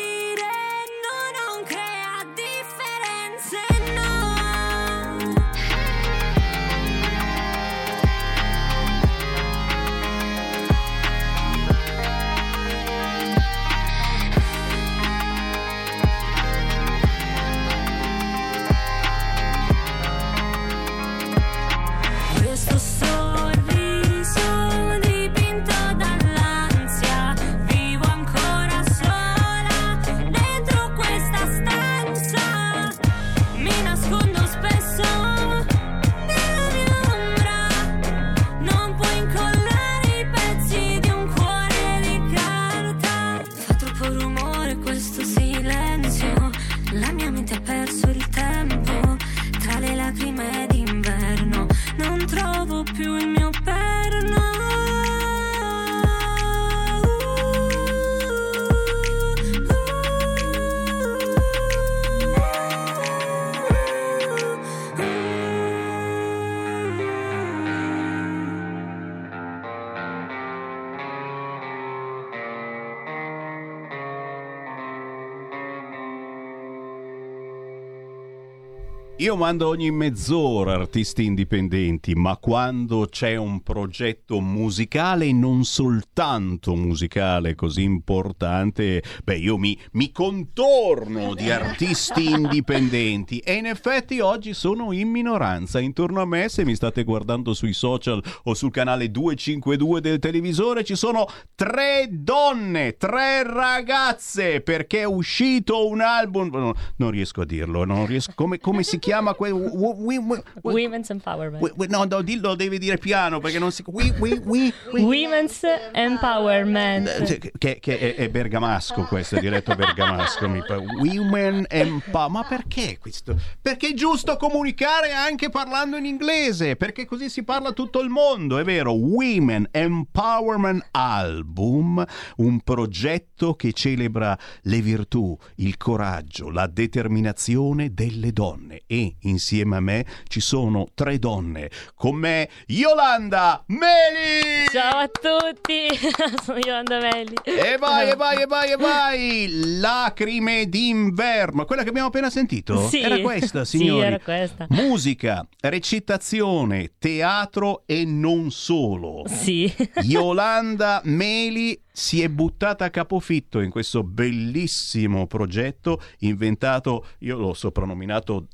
Io mando ogni mezz'ora artisti indipendenti, ma quando c'è un progetto musicale, non soltanto musicale, così importante, beh, io mi, mi contorno di artisti indipendenti e in effetti oggi sono in minoranza. Intorno a me, se mi state guardando sui social o sul canale 252 del televisore, ci sono tre donne, tre ragazze, perché è uscito un album. no, non riesco a dirlo, non riesco. Come, come si chiama quel. w- w- w- Women's Empowerment. no, no, dillo, devi dire piano perché non si. wi- wi- wi- Women's Empowerment. Eh, che, che è, è bergamasco questo, è diretto bergamasco. Mi pa- Women Empower. Ma perché questo? Perché è giusto comunicare anche parlando in inglese, perché così si parla tutto il mondo, è vero. Women Empowerment Album, un progetto che celebra le virtù, il coraggio, la determinazione delle donne. E insieme a me ci sono tre donne. Con me Yolanda Meli! Ciao a tutti, sono Yolanda Melli. E vai, e vai, e vai, e vai! Lacrime d'inverno, quella che abbiamo appena sentito? Sì. Era questa, Sì, signori. era questa. Musica, recitazione, teatro e non solo. Sì. Yolanda Meli si è buttata a capofitto in questo bellissimo progetto inventato, io l'ho soprannominato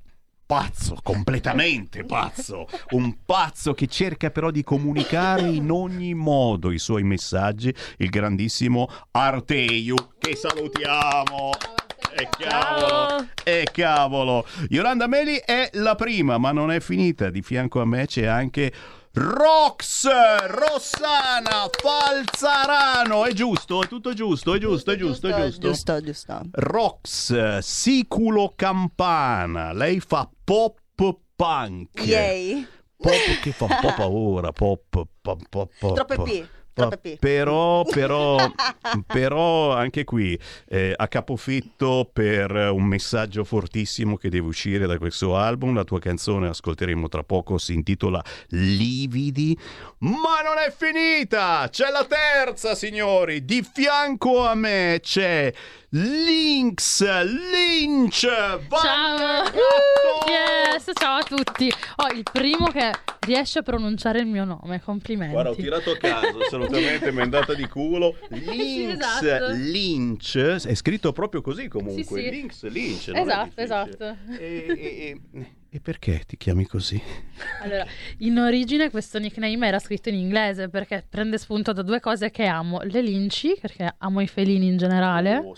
pazzo, completamente pazzo, un pazzo che cerca però di comunicare in ogni modo i suoi messaggi, il grandissimo Arteiu, che salutiamo. E cavolo, e cavolo. Yolanda Meli è la prima, ma non è finita. Di fianco a me c'è anche Rox, Rossana, Falzarano. È giusto? È tutto giusto? È giusto? È giusto? È giusto? Giusto, giusto. Rox, Siculo Campana. Lei fa pop punk. Yay. Pop che fa un po' paura. Pop, pop, pop, pop. Troppe P. Però, però, però anche qui eh, a capofitto per un messaggio fortissimo che deve uscire da questo album. La tua canzone ascolteremo tra poco, si intitola Lividi. Ma non è finita! C'è la terza, signori! Di fianco a me c'è Lynx Lynch! Ciao! Yes, ciao a tutti! Oh, il primo che riesce a pronunciare il mio nome, complimenti. Guarda, ho tirato a caso, assolutamente mi è andata di culo. Lynx esatto. Lynch, è scritto proprio così comunque. Sì, sì. Lynx Lynch. Esatto, esatto. E, e- e- e perché ti chiami così? Allora, in origine questo nickname era scritto in inglese perché prende spunto da due cose che amo: le linci, perché amo i felini in generale. Oh,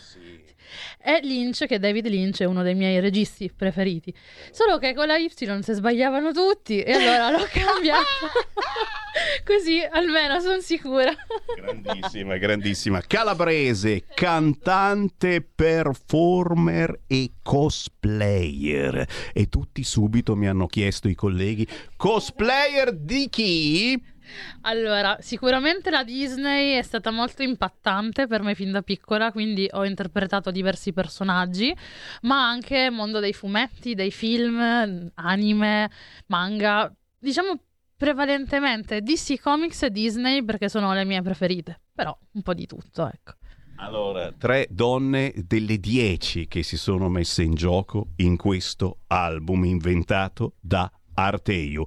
E Lynch, che David Lynch è uno dei miei registi preferiti. Solo che con la Y si sbagliavano tutti e allora l'ho cambiato. Così almeno sono sicura. Grandissima, grandissima. Calabrese, cantante, performer e cosplayer. E tutti subito mi hanno chiesto i colleghi, cosplayer di chi? Allora, sicuramente la Disney è stata molto impattante per me fin da piccola, quindi ho interpretato diversi personaggi, ma anche mondo dei fumetti, dei film, anime, manga, diciamo prevalentemente DC Comics e Disney perché sono le mie preferite, però un po' di tutto, ecco. Allora, tre donne delle dieci che si sono messe in gioco in questo album inventato da Arteiu.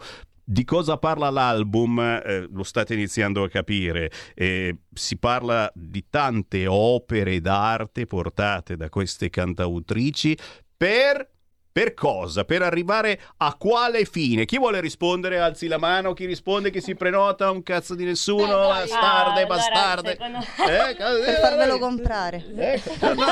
Di cosa parla l'album? Eh, lo state iniziando a capire. Eh, si parla di tante opere d'arte portate da queste cantautrici per... Per cosa? Per arrivare a quale fine? Chi vuole rispondere? Alzi la mano. Chi risponde che si prenota? Un cazzo di nessuno? bastarde, Ah, allora, bastarde. secondo- Eh, Per farvelo comprare. No, no,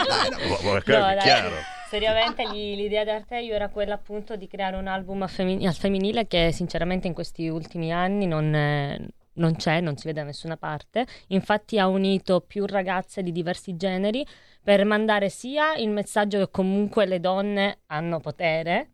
No, è dai, chiaro. Seriamente gli- l'idea di Arteio era quella appunto di creare un album a femi- al femminile che sinceramente in questi ultimi anni non, eh, non c'è, non si vede da nessuna parte. Infatti ha unito più ragazze di diversi generi per mandare sia il messaggio che comunque le donne hanno potere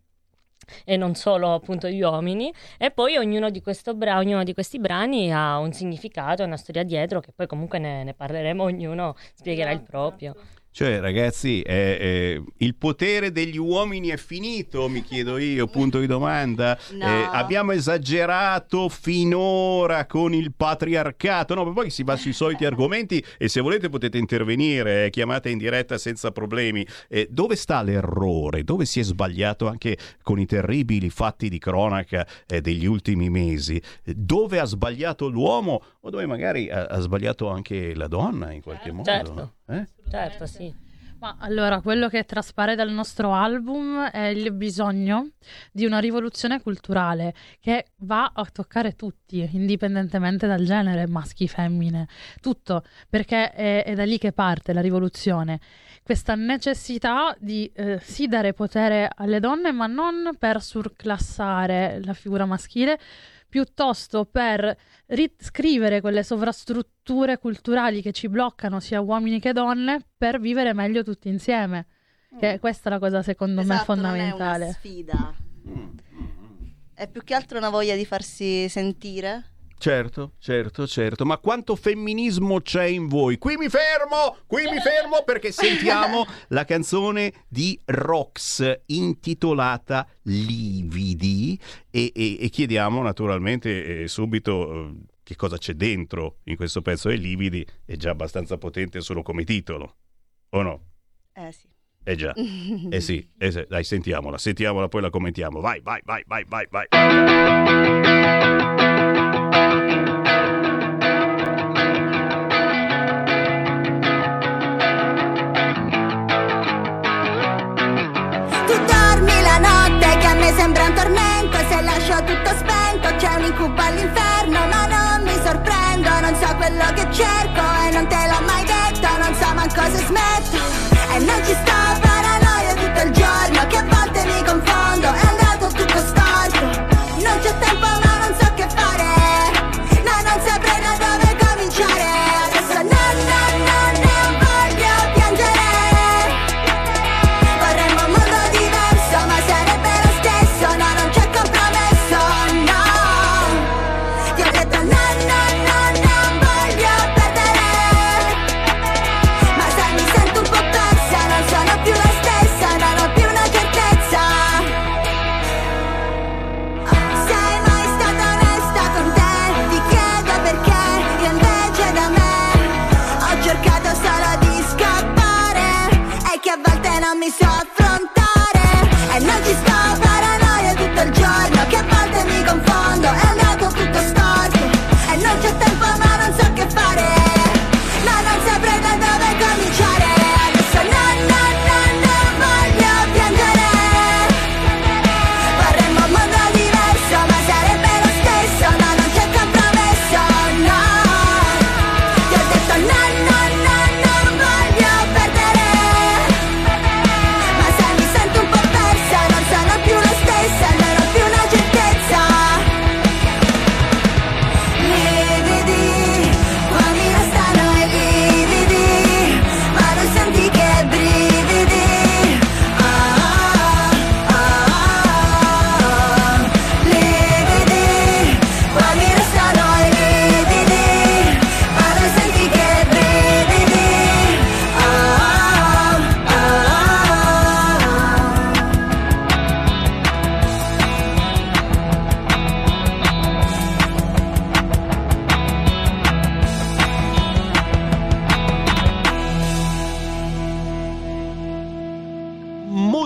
e non solo appunto gli uomini e poi ognuno di, bra- ognuno di questi brani ha un significato, una storia dietro che poi comunque ne, ne parleremo, ognuno spiegherà il proprio. Cioè, ragazzi, eh, eh, il potere degli uomini è finito, mi chiedo io, punto di domanda. No. Eh, abbiamo esagerato finora con il patriarcato. No, ma poi si va sui soliti argomenti e se volete potete intervenire, eh, chiamate in diretta senza problemi. Eh, dove sta l'errore? Dove si è sbagliato anche con i terribili fatti di cronaca eh, degli ultimi mesi? Dove ha sbagliato l'uomo o dove magari ha, ha sbagliato anche la donna in qualche modo? Certo. Eh? Certo, sì. Ma allora, quello che traspare dal nostro album è il bisogno di una rivoluzione culturale che va a toccare tutti, indipendentemente dal genere, maschi, femmine, tutto, perché è, è da lì che parte la rivoluzione. Questa necessità di eh, sì dare potere alle donne, ma non per surclassare la figura maschile, piuttosto per riscrivere quelle sovrastrutture culturali che ci bloccano sia uomini che donne per vivere meglio tutti insieme. Che questa è la cosa secondo me Esatto, non è una fondamentale. sfida. È più che altro una voglia di farsi sentire. Certo, certo, certo, ma quanto femminismo c'è in voi? Qui mi fermo, qui mi fermo perché sentiamo la canzone di Rox intitolata Lividi e, e- e chiediamo naturalmente eh, subito eh, che cosa c'è dentro in questo pezzo e Lividi è già abbastanza potente solo come titolo, o no? Eh sì. Eh già, eh sì, eh sì. dai sentiamola, sentiamola poi la commentiamo, vai, vai, vai, vai, vai, vai. sembra un tormento se lascio tutto spento C'è un incubo all'inferno ma non mi sorprendo Non so quello che cerco e non te l'ho mai detto Non so manco se smetto e non ci sto per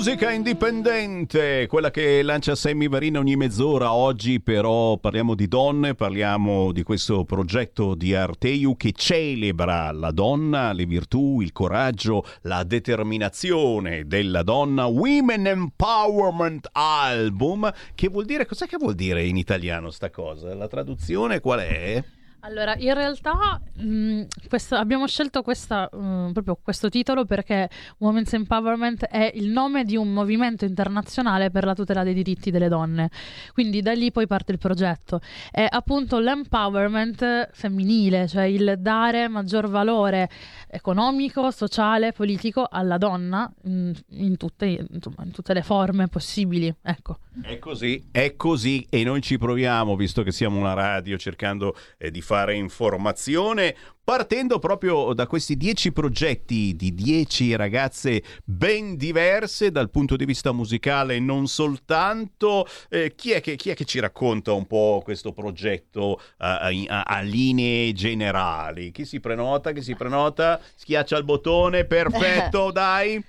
Musica indipendente, quella che lancia Sammy Varina ogni mezz'ora. Oggi però parliamo di donne, parliamo di questo progetto di Arteiu che celebra la donna, le virtù, il coraggio, la determinazione della donna. Women Empowerment Album, che vuol dire, cos'è che vuol dire in italiano sta cosa? La traduzione qual è? Allora, in realtà mh, questo- abbiamo scelto questa, mh, proprio questo titolo perché Women's Empowerment è il nome di un movimento internazionale per la tutela dei diritti delle donne. Quindi da lì poi parte il progetto. È appunto l'empowerment femminile, cioè il dare maggior valore economico, sociale, politico alla donna mh, in, tutte, insomma, in tutte le forme possibili. Ecco. È così, è così e noi ci proviamo, visto che siamo una radio, cercando eh, di fare informazione, partendo proprio da questi dieci progetti di dieci ragazze ben diverse dal punto di vista musicale, non soltanto. Eh, chi, è che, chi è che ci racconta un po' questo progetto a, a- a linee generali? Chi si prenota? Chi si prenota? Schiaccia il bottone, perfetto, dai!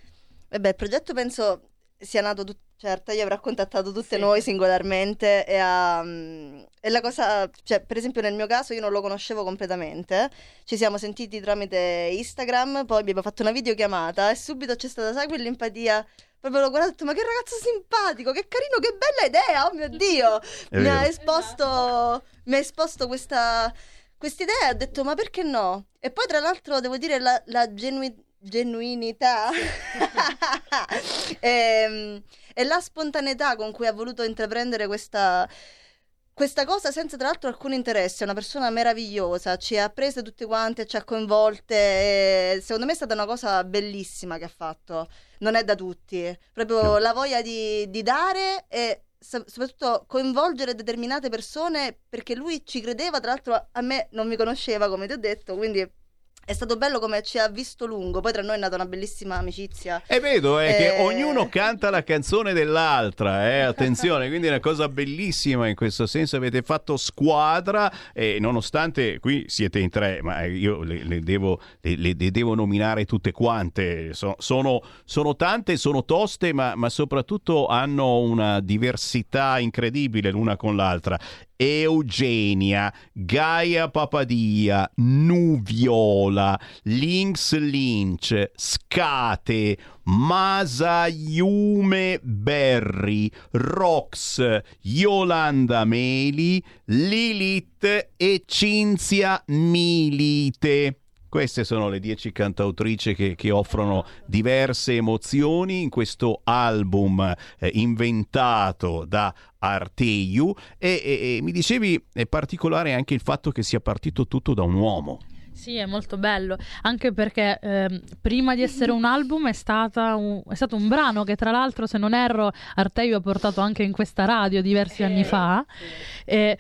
Vabbè, il progetto penso sia nato tut- certo, io avrò contattato tutte noi singolarmente e, ha, mm, e la cosa, cioè per esempio nel mio caso io non lo conoscevo completamente, ci siamo sentiti tramite Instagram, poi abbiamo fatto una videochiamata e subito c'è stata, sai, quell'empatia. Proprio l'ho guardato e ho detto, ma che ragazzo simpatico, che carino, che bella idea, oh mio Dio! È mi ha esposto, mi ha esposto questa, quest'idea e ho detto, ma perché no? E poi tra l'altro devo dire la, la genui- genuinità e, e la spontaneità con cui ha voluto intraprendere questa, questa cosa senza tra l'altro alcun interesse, è una persona meravigliosa, ci ha prese tutte quante, ci ha coinvolte, e secondo me è stata una cosa bellissima che ha fatto, non è da tutti, proprio la voglia di, di dare e so- soprattutto coinvolgere determinate persone perché lui ci credeva, tra l'altro a me non mi conosceva come ti ho detto, quindi è stato bello come ci ha visto lungo, poi tra noi è nata una bellissima amicizia. E vedo eh, che Eh, ognuno canta la canzone dell'altra, eh, attenzione, quindi è una cosa bellissima in questo senso, avete fatto squadra e nonostante qui siete in tre, ma io le, le devo, le- le devo nominare tutte quante, So- sono, sono tante, sono toste, ma, ma soprattutto hanno una diversità incredibile l'una con l'altra. Eugenia, Gaia Papadia, Nuviola, Lynx Lynch, Scate, Masayume Berry, Rox, Yolanda Meli, Lilith e Cinzia Milite. Queste sono le dieci cantautrici che, che offrono diverse emozioni in questo album eh, inventato da Arteiu e, e- e mi dicevi è particolare anche il fatto che sia partito tutto da un uomo. Sì, è molto bello, anche perché ehm, prima di essere un album è, stata un- è stato un brano che tra l'altro, se non erro, Arteiu ha portato anche in questa radio diversi anni fa. E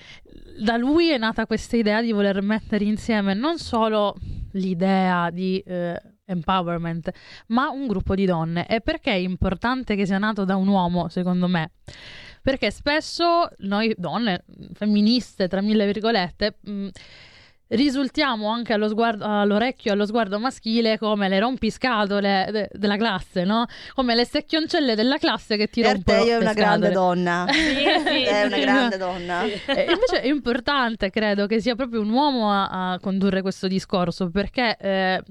da lui è nata questa idea di voler mettere insieme non solo l'idea di eh, empowerment, ma un gruppo di donne. E perché è importante che sia nato da un uomo, secondo me? Perché spesso noi donne, femministe, tra mille virgolette, mh, risultiamo anche allo sguardo, all'orecchio e allo sguardo maschile come le rompiscatole de- della classe, no? Come le secchioncelle della classe che ti Per rompono te è le una grande donna. È una grande donna. E invece è importante, credo, che sia proprio un uomo a, a condurre questo discorso, perché eh,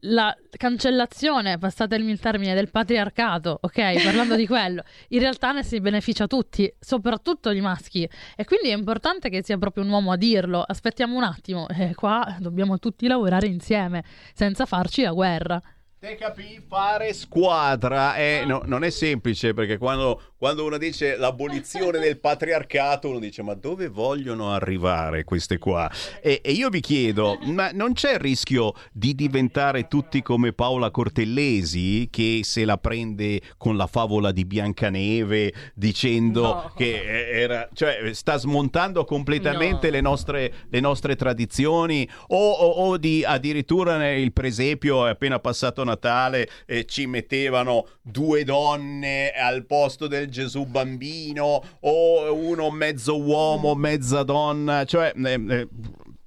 la cancellazione, passatemi il termine, del patriarcato, ok, parlando di quello, in realtà ne si beneficia tutti, soprattutto i maschi. E quindi è importante che sia proprio un uomo a dirlo. Aspettiamo un attimo, eh, qua dobbiamo tutti lavorare insieme, senza farci la guerra. Te capì fare squadra eh, no, non è semplice perché quando, quando uno dice l'abolizione del patriarcato uno dice ma dove vogliono arrivare queste qua e, e io vi chiedo ma non c'è il rischio di diventare tutti come Paola Cortellesi che se la prende con la favola di Biancaneve dicendo No. che era, cioè, sta smontando completamente No. le, nostre, le nostre tradizioni o, o- o di addirittura nel presepio è appena passato Natale eh, ci mettevano due donne al posto del Gesù bambino o uno mezzo uomo mezza donna cioè eh, eh,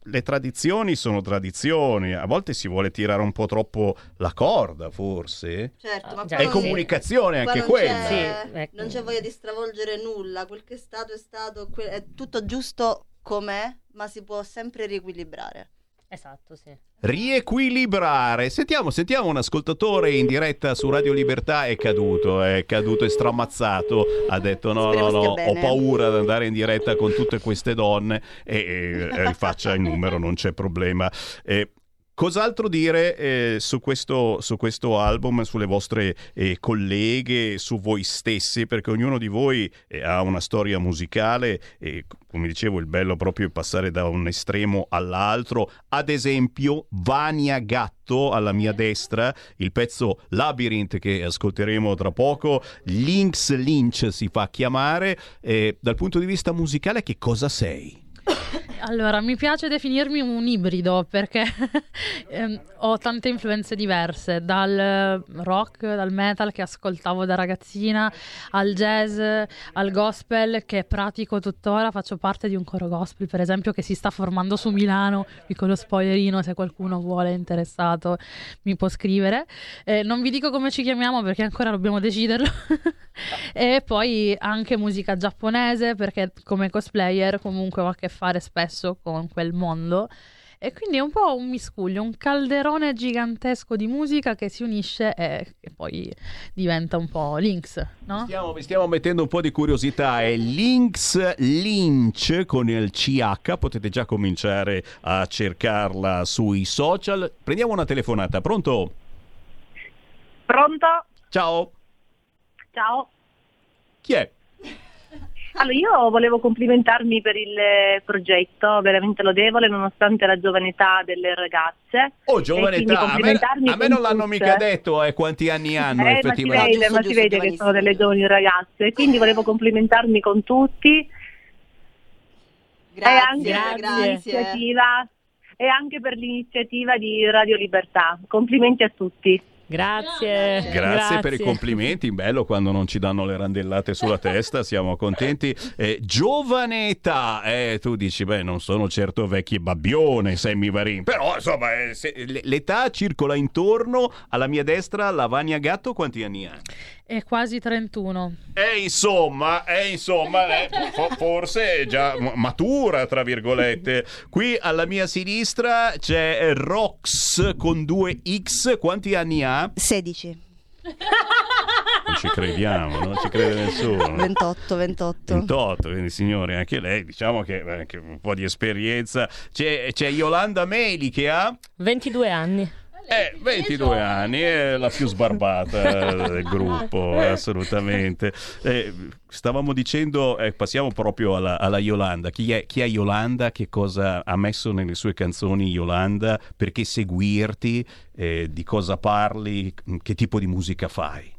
le tradizioni sono tradizioni, a volte si vuole tirare un po' troppo la corda, forse. Certo, ma qua È comunicazione qua anche non quella. c'è- Sì, ecco. Non c'è voglia di stravolgere nulla, quel che è stato è stato, è tutto giusto com'è, ma si può sempre riequilibrare. Esatto, sì. Riequilibrare. Sentiamo, sentiamo un ascoltatore in diretta su Radio Libertà. È caduto, è caduto e stramazzato. Ha detto: No, Speriamo no, no, ho bene." paura di andare in diretta con tutte queste donne. E, e, e faccia il numero, non c'è problema. Eh, Cos'altro dire eh, su, questo, su questo album, sulle vostre eh, colleghe, su voi stessi? Perché ognuno di voi eh, ha una storia musicale e, come dicevo, il bello proprio è passare da un estremo all'altro. Ad esempio, Vania Gatto alla mia destra, il pezzo Labyrinth che ascolteremo tra poco, Lynx Lynch si fa chiamare. Eh, dal punto di vista musicale, che cosa sei? Allora, mi piace definirmi un ibrido perché ehm, ho tante influenze diverse, dal eh, rock, dal metal che ascoltavo da ragazzina, al jazz, al gospel che pratico tuttora, faccio parte di un coro gospel per esempio che si sta formando su Milano, piccolo spoilerino se qualcuno vuole, interessato, mi può scrivere. Eh, non vi dico come ci chiamiamo perché ancora dobbiamo deciderlo. e poi anche musica giapponese perché come cosplayer comunque ho a che fare spesso con quel mondo e quindi è un po' un miscuglio, un calderone gigantesco di musica che si unisce e che poi diventa un po' Lynx, no? Stiamo, vi stiamo mettendo un po' di curiosità. È Lynx Lynch con il CH. Potete già cominciare a cercarla sui social. Prendiamo una telefonata. Pronto? Pronto? Ciao. Ciao. Chi è? Allora, io volevo complimentarmi per il eh, progetto, veramente lodevole nonostante la giovane età delle ragazze. Oh, giovane età. A me, a me non l'hanno tutte. mica detto eh, quanti anni hanno Eh, ma si effettivamente. vede, ma si vede che sono delle giovani ragazze, quindi volevo complimentarmi con tutti. Grazie, e anche per grazie. l'iniziativa e anche per l'iniziativa di Radio Libertà. Complimenti a tutti. Grazie. Grazie, per i complimenti, bello quando non ci danno le randellate sulla testa, siamo contenti. Eh, giovane età, eh, tu dici, beh, non sono certo vecchie babbione, Sammy Varin, però insomma, eh, se- l'età circola intorno alla mia destra, la Vania Gatto, quanti anni ha? È quasi 31. E insomma, e insomma eh, fo- forse è già matura, tra virgolette. Qui alla mia sinistra c'è Rox con due X, quanti anni ha? 16. Non ci crediamo, non ci crede nessuno. 28, 28. 28, quindi signore, anche lei diciamo che eh, anche un po' di esperienza. C'è, c'è Yolanda Meli che ha 22 anni. Eh, 22 anni, è la più sbarbata del gruppo, assolutamente. Eh, stavamo dicendo, eh, passiamo proprio alla, alla Yolanda. Chi è, chi è Yolanda? Che cosa ha messo nelle sue canzoni Yolanda? Perché seguirti? Eh, di cosa parli? Che tipo di musica fai?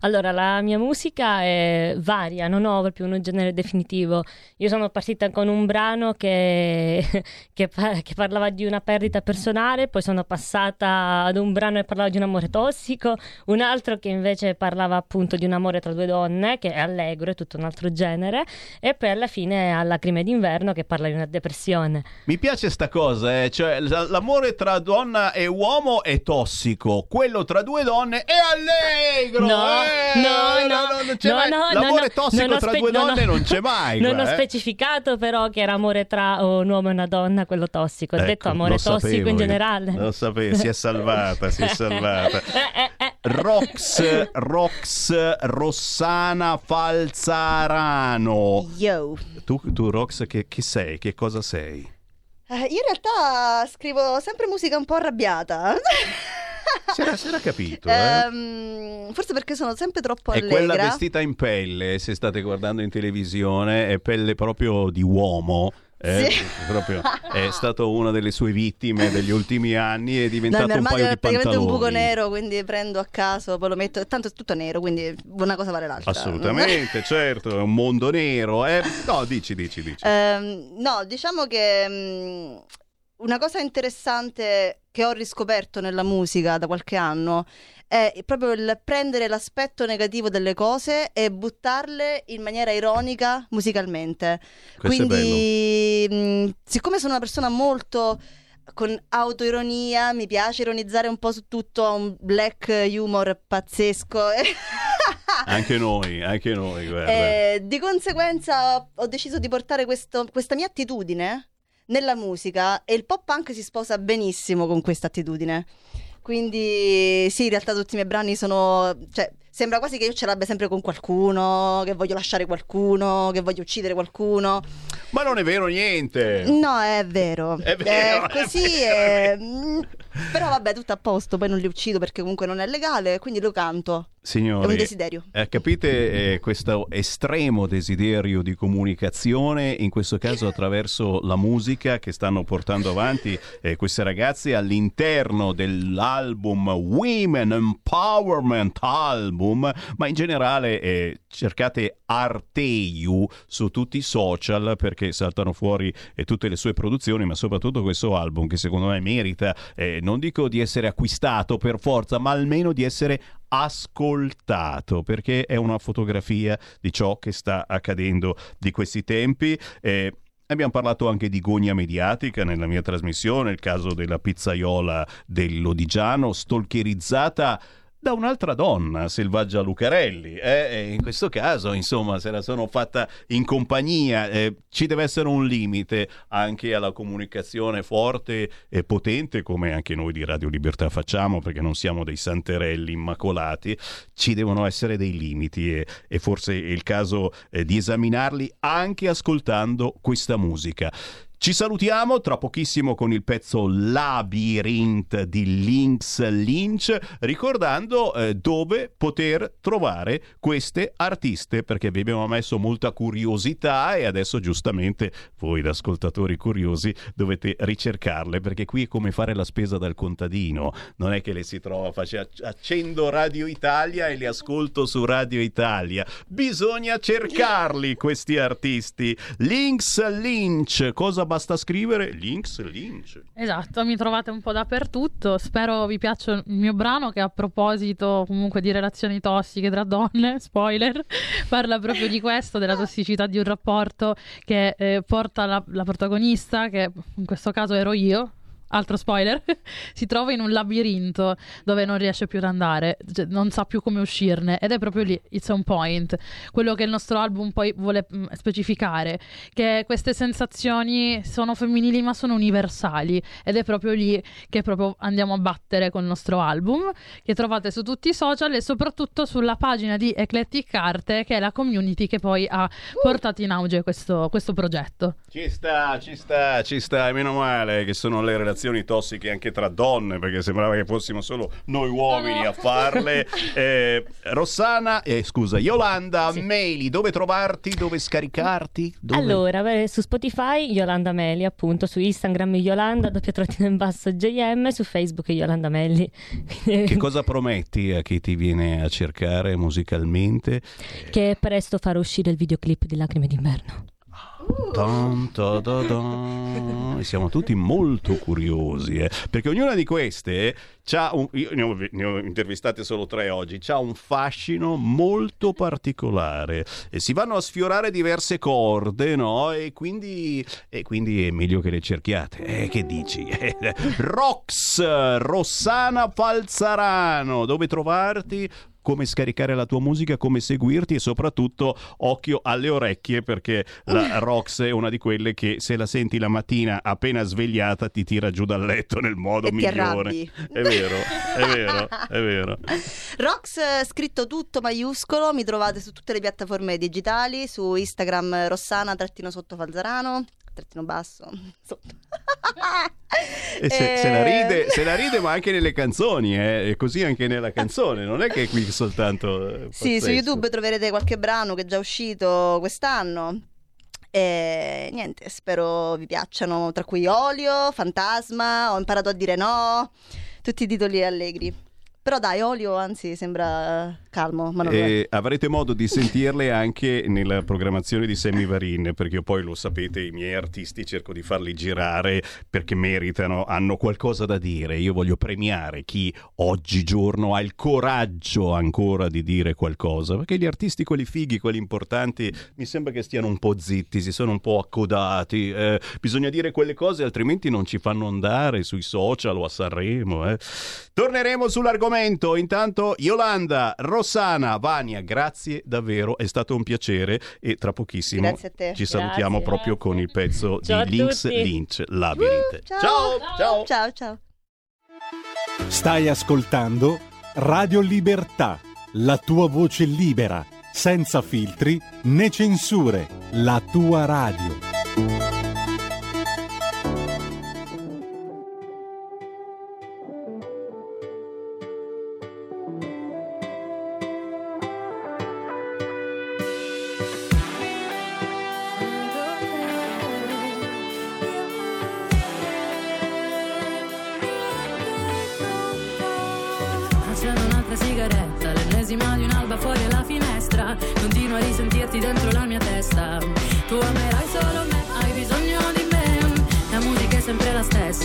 Allora, la mia musica è varia, non ho proprio un genere definitivo. Io sono partita con un brano che, che che parlava di una perdita personale, poi sono passata ad un brano che parlava di un amore tossico, un altro che invece parlava appunto di un amore tra due donne, che è allegro, è tutto un altro genere, e poi alla fine a Lacrime d'inverno che parla di una depressione. Mi piace sta cosa, eh, cioè l- l'amore tra donna e uomo è tossico, quello tra due donne è allegro. No, eh, no, no, non c'è no, mai- no, L'amore no, tossico non tra spe- due donne non c'è mai. Non qua, ho eh. specificato però che era amore tra un uomo e una donna, quello tossico. Ho Ecco, detto amore tossico sapevo in generale. Lo sapevo, si è salvata, si è salvata. Rox, Rox, Rossana Falzarano. Yo. Tu, tu Rox, che, che sei? Che cosa sei? Eh, io in realtà scrivo sempre musica un po' arrabbiata. Si era, si era capito, eh? Ehm, forse perché sono sempre troppo allegra. quella vestita in pelle, se state guardando in televisione, è pelle proprio di uomo. eh, Sì. proprio, è stato una delle sue vittime degli ultimi anni, è No, diventato mio un paio di praticamente un buco pantaloni. nero, quindi prendo a caso, poi lo metto, tanto è tutto nero, quindi una cosa vale l'altra. Assolutamente, certo, è un mondo nero. eh. No, dici, dici, dici. Ehm, no, diciamo che mm, una cosa interessante che ho riscoperto nella musica da qualche anno è proprio il prendere l'aspetto negativo delle cose e buttarle in maniera ironica musicalmente. Questo Quindi, mh, siccome sono una persona molto con autoironia, mi piace ironizzare un po' su tutto, ho un black humor pazzesco. Anche noi, anche noi, guarda. E di conseguenza ho deciso di portare questo- questa mia attitudine nella musica e il pop punk si sposa benissimo con questa attitudine. Quindi sì, in realtà tutti i miei brani sono... Cioè, sembra quasi che io ce l'abbia sempre con qualcuno, che voglio lasciare qualcuno, che voglio uccidere qualcuno. Ma non è vero niente. No, è vero. È vero, è così vero, è... è mm, Però vabbè, tutto a posto, poi non li uccido perché comunque non è legale, quindi lo canto. Signori, È un desiderio. eh, capite eh, questo estremo desiderio di comunicazione, in questo caso attraverso la musica che stanno portando avanti eh, queste ragazze all'interno dell'album Women Empowerment Album, ma in generale eh, cercate Arteiu su tutti i social perché saltano fuori eh, tutte le sue produzioni, ma soprattutto questo album che secondo me merita, eh, non dico di essere acquistato per forza, ma almeno di essere ascoltato perché è una fotografia di ciò che sta accadendo di questi tempi. Eh, Abbiamo parlato anche di gogna mediatica nella mia trasmissione, il caso della pizzaiola dell'Odigiano, stalkerizzata da un'altra donna, Selvaggia Lucarelli. eh, in questo caso, insomma, se la sono fatta in compagnia, eh, ci deve essere un limite anche alla comunicazione forte e potente, come anche noi di Radio Libertà facciamo, perché non siamo dei santerelli immacolati, ci devono essere dei limiti e, e forse è il caso eh, di esaminarli anche ascoltando questa musica. Ci salutiamo tra pochissimo con il pezzo Labyrinth di Lynx Lynch, ricordando eh, dove poter trovare queste artiste, perché vi abbiamo messo molta curiosità e adesso giustamente voi da ascoltatori curiosi dovete ricercarle, perché qui è come fare la spesa dal contadino, non è che le si trova, face- accendo Radio Italia e li ascolto su Radio Italia, bisogna cercarli questi artisti. Lynx Lynch, cosa basta scrivere? Lynx Lynch. Esatto, mi trovate un po' dappertutto. Spero vi piaccia il mio brano che a proposito comunque di relazioni tossiche tra donne, spoiler, parla proprio di questo, della tossicità di un rapporto che eh, porta la, la protagonista, che in questo caso ero io, altro spoiler, si trova in un labirinto dove non riesce più ad andare, cioè, non sa più come uscirne ed è proprio lì, it's on point, quello che il nostro album poi vuole mm, specificare, che queste sensazioni sono femminili ma sono universali ed è proprio lì che proprio andiamo a battere con il nostro album, che trovate su tutti i social e soprattutto sulla pagina di Eclectic Arte, che è la community che poi ha portato in auge questo, questo progetto. Ci sta, ci sta, ci sta, e meno male che sono le relazioni tossiche anche tra donne, perché sembrava che fossimo solo noi uomini a farle. Eh, Rossana, eh, scusa, Yolanda, Meli, dove trovarti, dove scaricarti? Dove... Allora, beh, su Spotify Yolanda Meli, appunto, su Instagram Yolanda, doppia trattina in basso JM, su Facebook Yolanda Melli. Che cosa prometti a chi ti viene a cercare musicalmente? che presto farò uscire il videoclip di Lacrime d'inverno. Ta, ta. E siamo tutti molto curiosi, eh, perché ognuna di queste c'ha un, io ne ho, ne ho intervistate solo tre oggi, ha un fascino molto particolare e si vanno a sfiorare diverse corde, no? E quindi, e quindi è meglio che le cerchiate. Eh, che dici? Rox, Rossana Falzarano, dove trovarti? Come scaricare la tua musica, come seguirti e soprattutto occhio alle orecchie perché la Rox è una di quelle che se la senti la mattina appena svegliata ti tira giù dal letto nel modo E migliore. È vero, è vero, è vero. Rox scritto tutto maiuscolo, mi trovate su tutte le piattaforme digitali, su Instagram Rossana trattino sotto Falzarano, trattino basso, sotto. E se, se la Eh, ride, se la ride, ma anche nelle canzoni, eh, e così anche nella canzone, non è che è qui soltanto. eh, Sì, su. YouTube troverete qualche brano che è già uscito quest'anno. E niente, spero vi piacciono, tra cui Olio, Fantasma, Ho imparato a dire no, tutti i titoli allegri. Però dai, Olio anzi sembra calmo, ma non lo è. E avrete modo di sentirle anche nella programmazione di Sammy Varin, perché io poi lo sapete, i miei artisti cerco di farli girare perché meritano, hanno qualcosa da dire. Io voglio premiare chi oggigiorno ha il coraggio ancora di dire qualcosa, perché gli artisti, quelli fighi, quelli importanti, mi sembra che stiano un po' zitti, si sono un po' accodati. eh, bisogna dire quelle cose, altrimenti non ci fanno andare sui social o a Sanremo. eh. Torneremo sull'argomento. Intanto, Yolanda, Rossana, Vania, grazie davvero, è stato un piacere. E tra pochissimo ci salutiamo Grazie. proprio con il pezzo Ciao di Lynx. Lynch Labyrinth. Ciao. ciao. Ciao, ciao. Stai ascoltando Radio Libertà, la tua voce libera, senza filtri né censure, la tua radio.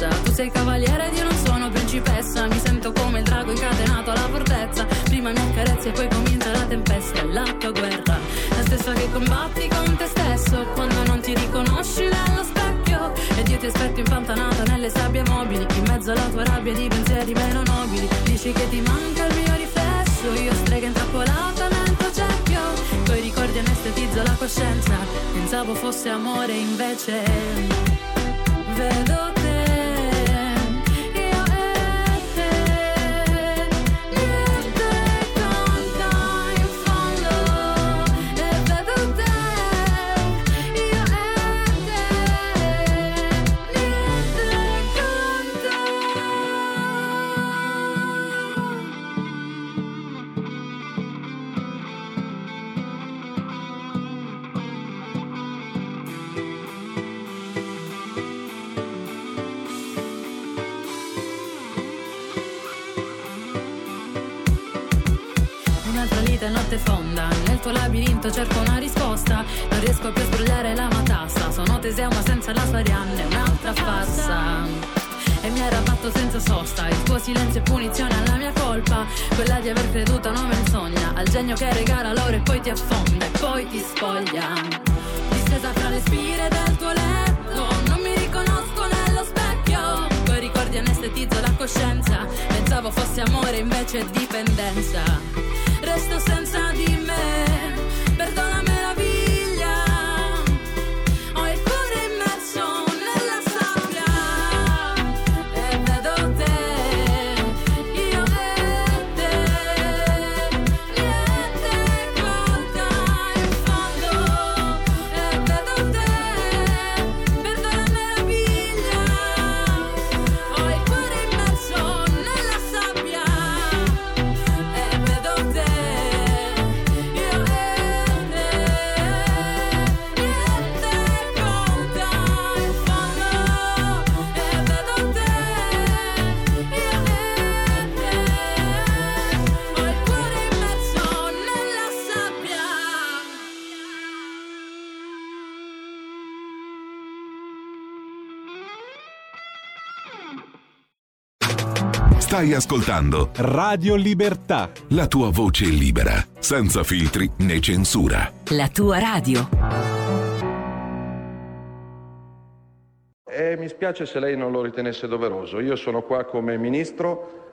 Stessa. Tu sei cavaliere ed io non sono principessa. Mi sento come il drago incatenato alla fortezza. Prima mi accarezzi e poi comincia la tempesta. La tua guerra, la stessa che combatti con te stesso. Quando non ti riconosci nello specchio. Ed io ti aspetto impantanata nelle sabbie mobili. In mezzo alla tua rabbia di pensieri meno nobili. Dici che ti manca il mio riflesso. Io strega intrappolata nel tuo cerchio. Coi ricordi anestetizzo la coscienza. Pensavo fosse amore, invece. Vedo te. Teseo ma senza la sua Arianne Un'altra farsa. E mi arrabatto senza sosta Il tuo silenzio è punizione alla mia colpa. Quella di aver creduto a una menzogna Al genio che regala l'oro e poi ti affonda E poi ti spoglia. Distesa fra le spire del tuo letto Non mi riconosco nello specchio. Poi ricordi anestetizzo la coscienza Pensavo fosse amore invece è dipendenza. Resto senza di me Stai ascoltando Radio Libertà. la tua voce libera, senza filtri né censura. La tua radio. Eh, mi spiace se lei non lo ritenesse doveroso. Io sono qua come ministro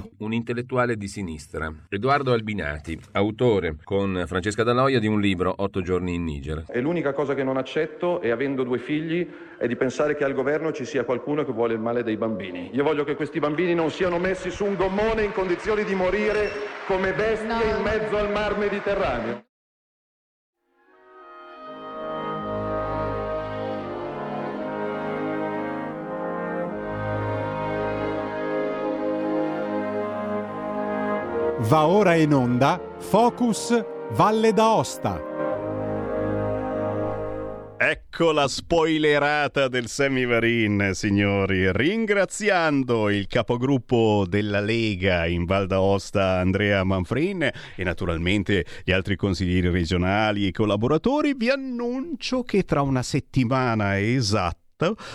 un intellettuale di sinistra, Edoardo Albinati, autore con Francesca Daloia di un libro Otto giorni in Niger. E l'unica cosa che non accetto, e avendo due figli, è di pensare che al governo ci sia qualcuno che vuole il male dei bambini. Io voglio che questi bambini non siano messi su un gommone in condizioni di morire come bestie no. in mezzo al mar Mediterraneo. Va ora in onda Focus Valle d'Aosta. Ecco la spoilerata del Semivarin, signori. Ringraziando il capogruppo della Lega in Val d'Aosta, Andrea Manfrin, e naturalmente gli altri consiglieri regionali e collaboratori, vi annuncio che tra una settimana esatta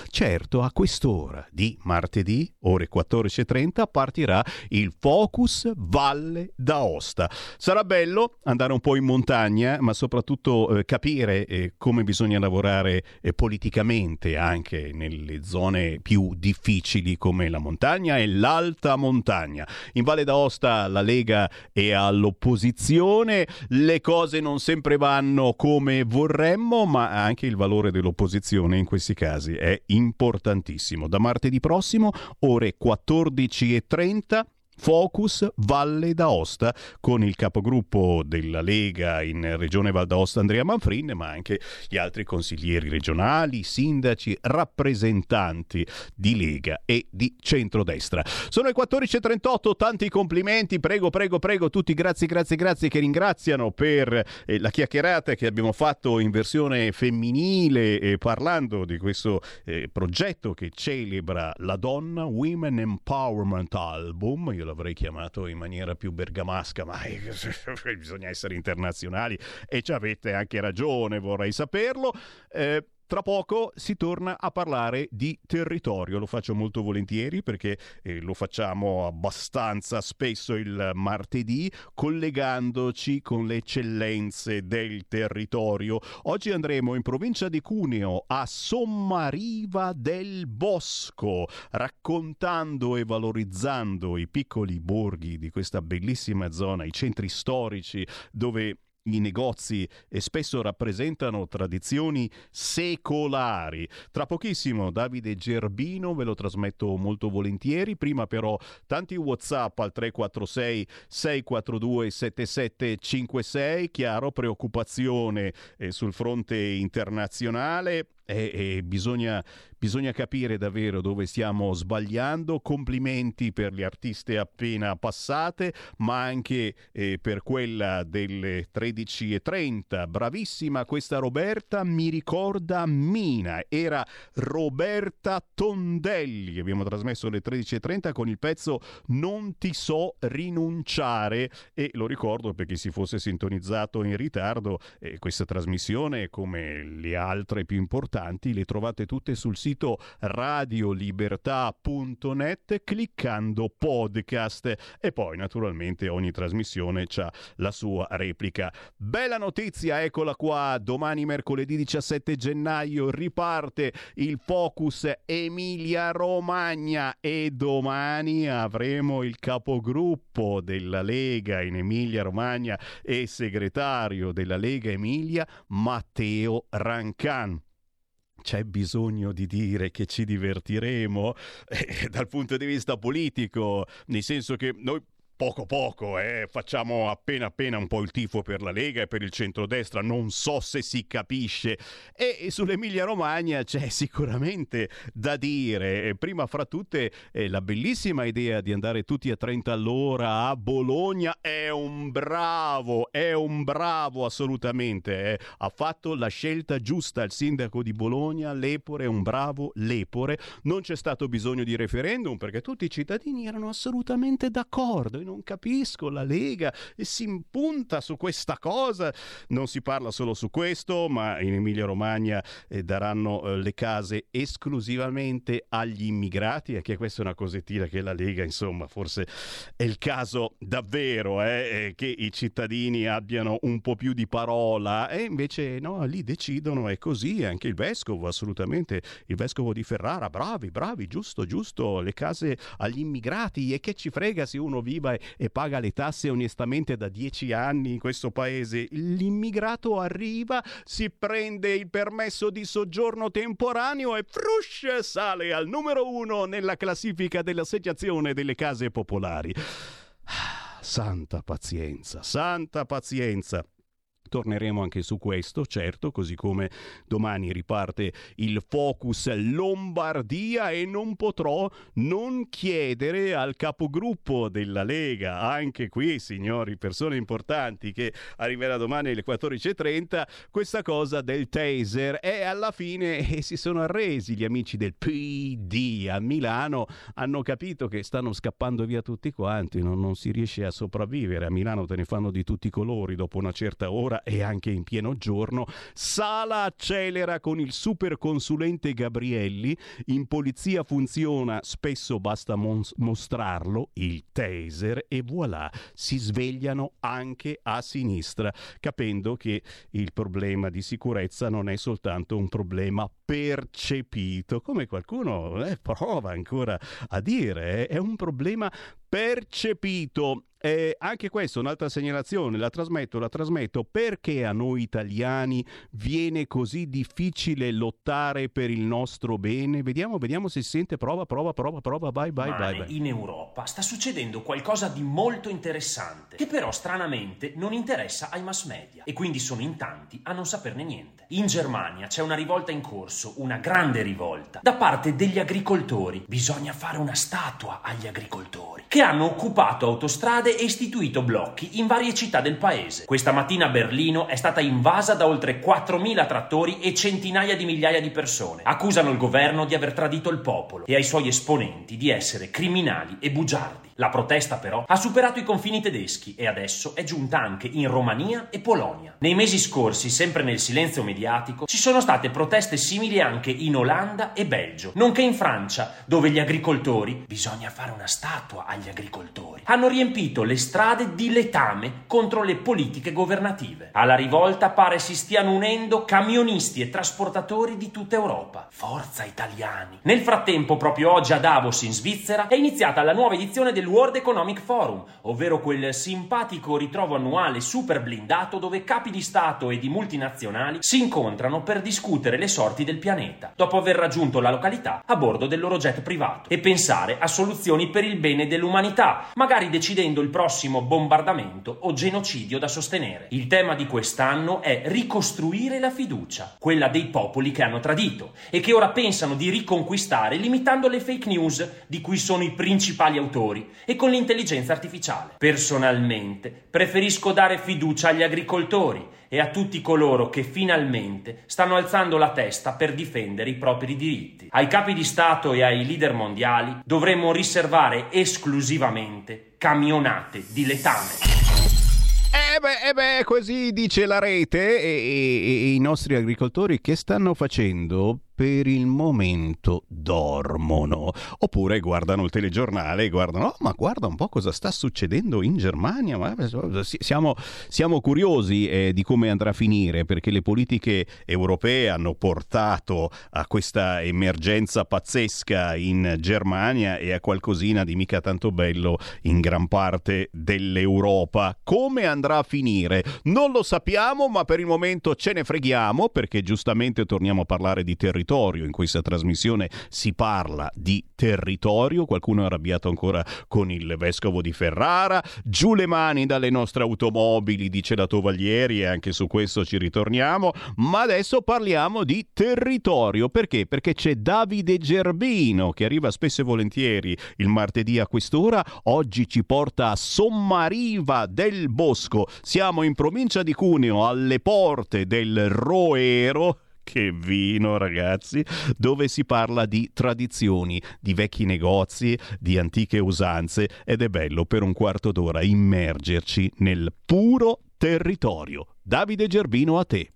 certo a quest'ora di martedì, ore 14.30, partirà il Focus Valle d'Aosta. Sarà bello andare un po' in montagna, ma soprattutto eh, capire eh, come bisogna lavorare eh, politicamente anche nelle zone più difficili come la montagna e l'alta montagna. In Valle d'Aosta la Lega è all'opposizione, le cose non sempre vanno come vorremmo, ma anche il valore dell'opposizione in questi casi è importantissimo. Da martedì prossimo, ore 14.30, Focus Valle d'Aosta con il capogruppo della Lega in Regione Val d'Aosta Andrea Manfrin, ma anche gli altri consiglieri regionali, sindaci, rappresentanti di Lega e di centrodestra. Sono le 14.38, tanti complimenti, prego, prego, prego, tutti grazie, grazie, grazie che ringraziano per eh, la chiacchierata che abbiamo fatto in versione femminile eh, parlando di questo eh, progetto che celebra la donna Women Empowerment Album. Io l'avrei chiamato in maniera più bergamasca, ma bisogna essere internazionali e ci avete anche ragione, vorrei saperlo. Eh, tra poco si torna a parlare di territorio, lo faccio molto volentieri perché eh, lo facciamo abbastanza spesso il martedì collegandoci con le eccellenze del territorio. Oggi andremo in provincia di Cuneo a Sommariva del Bosco, raccontando e valorizzando i piccoli borghi di questa bellissima zona, i centri storici dove i negozi e spesso rappresentano tradizioni secolari. Tra pochissimo Davide Gerbino ve lo trasmetto molto volentieri, prima però tanti WhatsApp al 346 642 7756, chiaro preoccupazione eh, sul fronte internazionale e, e bisogna, bisogna, capire davvero dove stiamo sbagliando. Complimenti per le artiste appena passate, ma anche eh, per quella delle 13.30. Bravissima questa Roberta, mi ricorda Mina. Era Roberta Tondelli. Abbiamo trasmesso alle 13.30 con il pezzo Non ti so rinunciare e lo ricordo perché si fosse sintonizzato in ritardo. Eh, questa trasmissione, come le altre più importanti, importanti le trovate tutte sul sito radiolibertà.net cliccando podcast. E poi naturalmente ogni trasmissione ha la sua replica. Bella notizia, eccola qua, domani mercoledì 17 gennaio riparte il Focus Emilia Romagna e domani avremo il capogruppo della Lega in Emilia Romagna e segretario della Lega Emilia Matteo Rancan c'è bisogno di dire che ci divertiremo eh, dal punto di vista politico, nel senso che noi poco poco, eh, facciamo appena appena un po' il tifo per la Lega e per il centrodestra, non so se si capisce. E sull'Emilia Romagna c'è sicuramente da dire, prima fra tutte eh, la bellissima idea di andare tutti a 30 all'ora a Bologna è un bravo, è un bravo assolutamente, eh. ha fatto la scelta giusta il sindaco di Bologna, Lepore un bravo Lepore, non c'è stato bisogno di referendum perché tutti i cittadini erano assolutamente d'accordo non capisco, la Lega si impunta su questa cosa. Non si parla solo su questo, ma in Emilia Romagna eh, daranno eh, le case esclusivamente agli immigrati e che questa è una cosettina che la Lega, insomma, forse è il caso davvero eh, eh, che i cittadini abbiano un po' più di parola e invece no, lì decidono, è così, anche il vescovo, assolutamente, il vescovo di Ferrara, bravi, bravi, giusto, giusto, le case agli immigrati e che ci frega se uno viva e paga le tasse onestamente da dieci anni in questo paese. L'immigrato arriva, si prende il permesso di soggiorno temporaneo e frush sale al numero uno nella classifica dell'assegnazione delle case popolari. Santa pazienza, santa pazienza. Torneremo anche su questo, certo, così come domani riparte il Focus Lombardia e non potrò non chiedere al capogruppo della Lega, anche qui signori, persone importanti che arriverà domani alle 14.30, questa cosa del taser. E alla fine eh, si sono arresi gli amici del PD a Milano, hanno capito che stanno scappando via tutti quanti, non, non si riesce a sopravvivere, a Milano te ne fanno di tutti i colori dopo una certa ora e anche in pieno giorno, Sala accelera con il super consulente Gabrielli, in polizia funziona, spesso basta mons- mostrarlo, il taser e voilà, si svegliano anche a sinistra, capendo che il problema di sicurezza non è soltanto un problema percepito, come qualcuno eh, prova ancora a dire, eh, è un problema percepito. E anche questa è un'altra segnalazione, la trasmetto, la trasmetto perché a noi italiani viene così difficile lottare per il nostro bene. Vediamo, vediamo se si sente, prova, prova, prova, prova, vai, vai, vai. vai. in Europa sta succedendo qualcosa di molto interessante, che però stranamente non interessa ai mass media e quindi sono in tanti a non saperne niente. In Germania c'è una rivolta in corso, una grande rivolta, da parte degli agricoltori. Bisogna fare una statua agli agricoltori, che hanno occupato autostrade e istituito blocchi in varie città del paese. Questa mattina Berlino è stata invasa da oltre 4.000 trattori e centinaia di migliaia di persone. Accusano il governo di aver tradito il popolo e ai suoi esponenti di essere criminali e bugiardi. La protesta però ha superato i confini tedeschi e adesso è giunta anche in Romania e Polonia. Nei mesi scorsi, sempre nel silenzio mediatico, ci sono state proteste simili anche in Olanda e Belgio, nonché in Francia, dove gli agricoltori, bisogna fare una statua agli agricoltori, hanno riempito le strade di letame contro le politiche governative. Alla rivolta pare si stiano unendo camionisti e trasportatori di tutta Europa. Forza italiani! Nel frattempo, proprio oggi a Davos in Svizzera, è iniziata la nuova edizione del World Economic Forum, ovvero quel simpatico ritrovo annuale super blindato dove capi di Stato e di multinazionali si incontrano per discutere le sorti del pianeta, dopo aver raggiunto la località a bordo del loro jet privato, e pensare a soluzioni per il bene dell'umanità, magari decidendo il prossimo bombardamento o genocidio da sostenere. Il tema di quest'anno è ricostruire la fiducia, quella dei popoli che hanno tradito e che ora pensano di riconquistare limitando le fake news di cui sono i principali autori e con l'intelligenza artificiale. Personalmente preferisco dare fiducia agli agricoltori e a tutti coloro che finalmente stanno alzando la testa per difendere i propri diritti. Ai capi di Stato e ai leader mondiali dovremmo riservare esclusivamente camionate di letame. Eh beh, eh beh, così dice la rete e, e- e i nostri agricoltori che stanno facendo? Per il momento dormono. Oppure guardano il telegiornale e guardano, "Oh, ma guarda un po' cosa sta succedendo in Germania. Ma, si- siamo, siamo curiosi eh, di come andrà a finire perché le politiche europee hanno portato a questa emergenza pazzesca in Germania e a qualcosina di mica tanto bello in gran parte dell'Europa. Come andrà a finire? Non lo sappiamo, ma per il momento ce ne freghiamo perché giustamente torniamo a parlare di territorio. In questa trasmissione si parla di territorio. Qualcuno è arrabbiato ancora con il vescovo di Ferrara. Giù le mani dalle nostre automobili, dice la Tovaglieri, e anche su questo ci ritorniamo. Ma adesso parliamo di territorio. Perché? Perché c'è Davide Gerbino che arriva spesso e volentieri il martedì a quest'ora. Oggi ci porta a Sommariva del Bosco. Siamo in provincia di Cuneo, alle porte del Roero. Che vino, ragazzi, dove si parla di tradizioni, di vecchi negozi, di antiche usanze ed è bello per un quarto d'ora immergerci nel puro territorio. Davide Gerbino a te.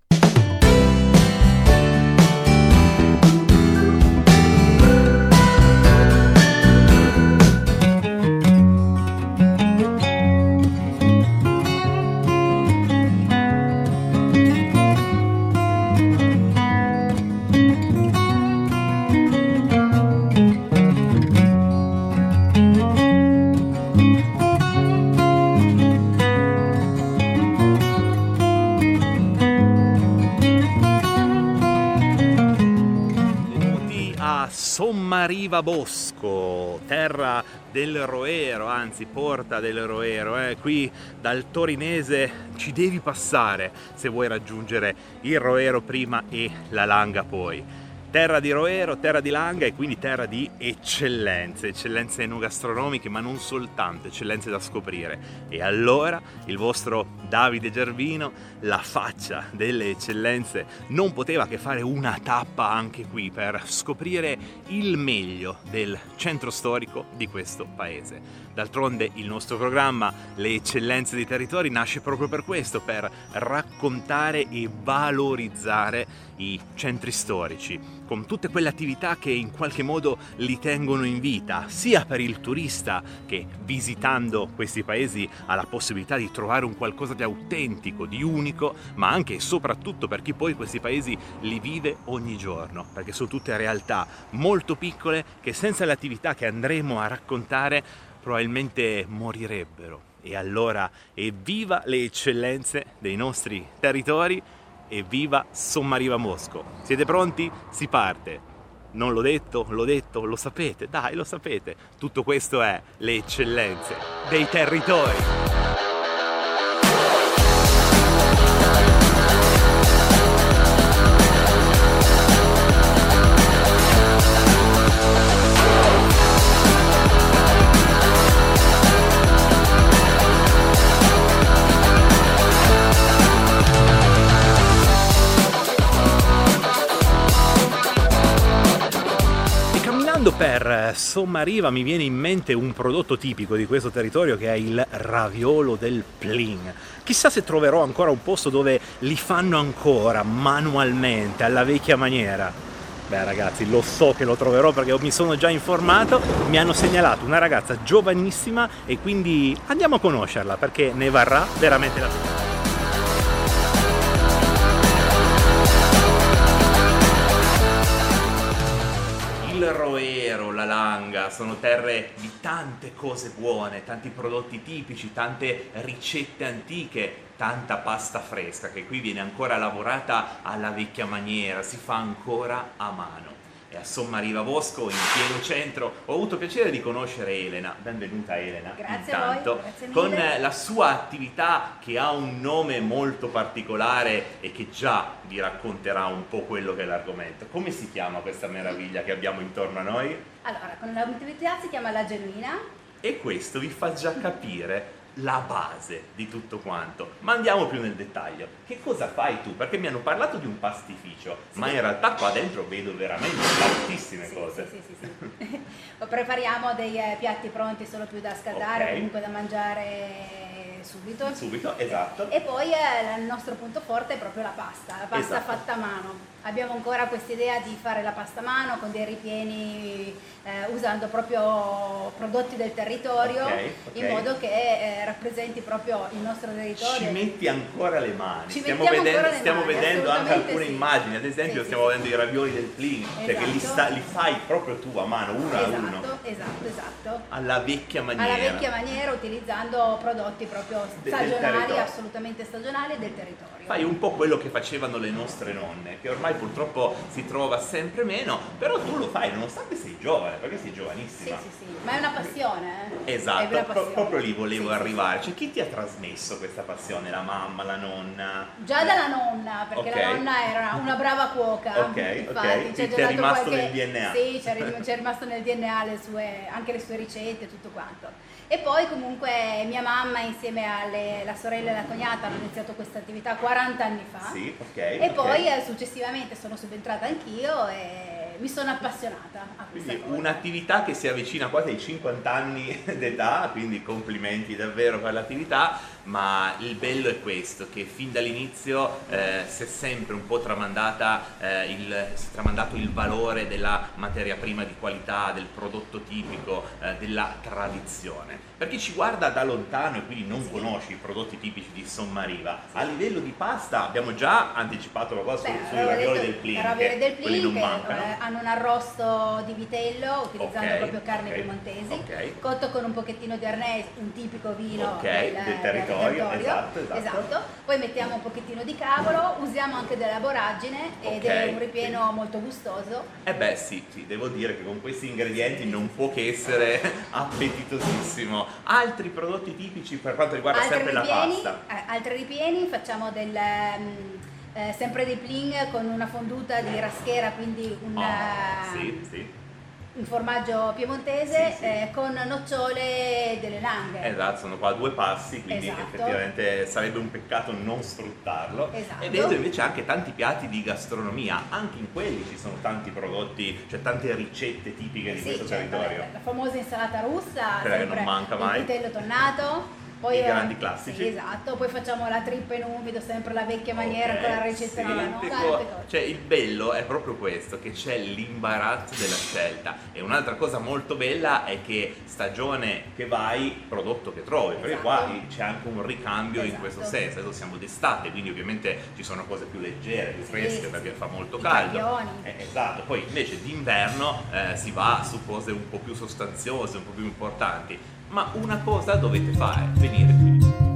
Sommariva Bosco, terra del Roero, anzi porta del Roero. eh. Qui dal torinese ci devi passare se vuoi raggiungere il Roero prima e la Langa poi. Terra di Roero, terra di Langa e quindi terra di eccellenze, eccellenze enogastronomiche, ma non soltanto, eccellenze da scoprire. E allora il vostro Davide Gervino, la faccia delle eccellenze, non poteva che fare una tappa anche qui per scoprire il meglio del centro storico di questo paese. D'altronde il nostro programma Le eccellenze dei territori nasce proprio per questo, per raccontare e valorizzare i centri storici, con tutte quelle attività che in qualche modo li tengono in vita, sia per il turista che visitando questi paesi ha la possibilità di trovare un qualcosa di autentico, di unico, ma anche e soprattutto per chi poi questi paesi li vive ogni giorno, perché sono tutte realtà molto piccole che senza le attività che andremo a raccontare probabilmente morirebbero. E allora evviva le eccellenze dei nostri territori e viva Sommariva Mosco. Siete pronti? Si parte. Non l'ho detto, l'ho detto, lo sapete, dai, lo sapete. Tutto questo è le eccellenze dei territori. Per eh, Sommariva mi viene in mente un prodotto tipico di questo territorio che è il raviolo del Plin. Chissà se troverò ancora un posto dove li fanno ancora manualmente, alla vecchia maniera. Beh ragazzi, lo so che lo troverò perché mi sono già informato, mi hanno segnalato una ragazza giovanissima e quindi andiamo a conoscerla perché ne varrà veramente la pena. La Langa sono terre di tante cose buone, tanti prodotti tipici, tante ricette antiche, tanta pasta fresca che qui viene ancora lavorata alla vecchia maniera, si fa ancora a mano. E a Sommariva Bosco, in pieno centro, ho avuto piacere di conoscere Elena. Benvenuta Elena. Grazie a voi, intanto, grazie mille. con la sua attività che ha un nome molto particolare e che già vi racconterà un po' quello che è l'argomento. Come si chiama questa meraviglia che abbiamo intorno a noi? Allora, con l'attività si chiama La Genuina. E questo vi fa già capire la base di tutto quanto. Ma andiamo più nel dettaglio. Che cosa fai tu? Perché mi hanno parlato di un pastificio, ma in realtà qua dentro vedo veramente tantissime cose. Sì, sì, sì. Prepariamo dei eh, piatti pronti solo più da scaldare, Ok. comunque da mangiare subito. Subito, esatto. E poi eh, il nostro punto forte è proprio la pasta, la pasta Esatto. fatta a mano. Abbiamo ancora questa idea di fare la pasta a mano con dei ripieni eh, usando proprio prodotti del territorio Ok, ok. in modo che eh, rappresenti proprio il nostro territorio. Ci metti ancora le mani. Ci stiamo vedendo, le stiamo mani, vedendo anche alcune sì. immagini. Ad esempio, Sì, stiamo sì. vedendo i ravioli del Plin, cioè che li, Esatto. sta- li fai proprio tu a mano, uno a uno, Esatto, esatto, esatto. alla vecchia maniera. Alla vecchia maniera utilizzando prodotti proprio stagionali, assolutamente stagionali del territorio. Fai un po' quello che facevano le nostre nonne, che ormai purtroppo si trova sempre meno, però tu lo fai nonostante sei giovane, perché sei Sì, giovanissima. sì, sì, ma è una passione. eh. Esatto, una pro- passione. proprio lì volevo Sì, sì, arrivare. Cioè, chi ti ha trasmesso questa passione? La mamma, la nonna? Già dalla nonna, perché Ok. la nonna era una brava cuoca. Ok, infatti, ok, c'è ti è rimasto qualche- nel DNA. Sì, c'è, rim- c'è rimasto nel DNA le sue- anche le sue ricette e tutto quanto. E poi comunque mia mamma insieme alla sorella e la cognata hanno iniziato questa attività 40 anni fa. Sì, ok. E ok. poi eh, successivamente sono subentrata anch'io e mi sono appassionata a questa Quindi un'attività che si avvicina quasi ai 50 anni d'età, quindi complimenti davvero per l'attività, ma il bello è questo, che fin dall'inizio eh, si è sempre un po' tramandata, eh, il, si è tramandato il valore della materia prima di qualità, del prodotto tipico, eh, della tradizione. Per chi ci guarda da lontano e quindi non conosce i prodotti tipici di Sommariva, a livello di pasta abbiamo già anticipato la cosa Beh, sui ravioli del Plin, ravioli del quelli Plin non che mancano. eh, hanno un arrosto di vitello utilizzando Ok, proprio carni ok, piemontesi, ok. cotto con un pochettino di arnese, un tipico vino Ok, del territorio, esatto, esatto. Poi mettiamo un pochettino di cavolo, usiamo anche della voragine ed Ok, è un ripieno molto gustoso. Eh beh sì, sì, devo dire che con questi ingredienti non può che essere appetitosissimo. Altri prodotti tipici per quanto riguarda altri, sempre la ripieni, pasta. eh, altri ripieni facciamo del... ehm, eh, sempre dei pling con una fonduta di raschera, quindi un, Ah, eh, sì, sì. Un formaggio piemontese Sì, sì. eh, con nocciole delle langhe. Esatto, sono qua a due passi, quindi Esatto. effettivamente sarebbe un peccato non sfruttarlo. Esatto. E vedo invece anche tanti piatti di gastronomia, anche in quelli ci sono tanti prodotti, cioè tante ricette tipiche di Sì, questo certo, territorio. la, famosa insalata russa, Quella che non manca il mai. vitello tonnato. Poi, I eh, grandi classici. Sì, esatto. Poi facciamo la trippa in umido, sempre la vecchia maniera, Ok, con la ricetta sì, co- cose. Cioè il bello è proprio questo, che c'è l'imbarazzo della scelta. E un'altra cosa molto bella è che stagione che vai, prodotto che trovi, perché qua c'è anche un ricambio in Esatto. questo senso. Adesso siamo d'estate, quindi ovviamente ci sono cose più leggere, più fresche sì, perché fa molto caldo. Eh, esatto, poi invece d'inverno eh, si va su cose un po' più sostanziose, un po' più importanti. Ma una cosa dovete fare, venire qui.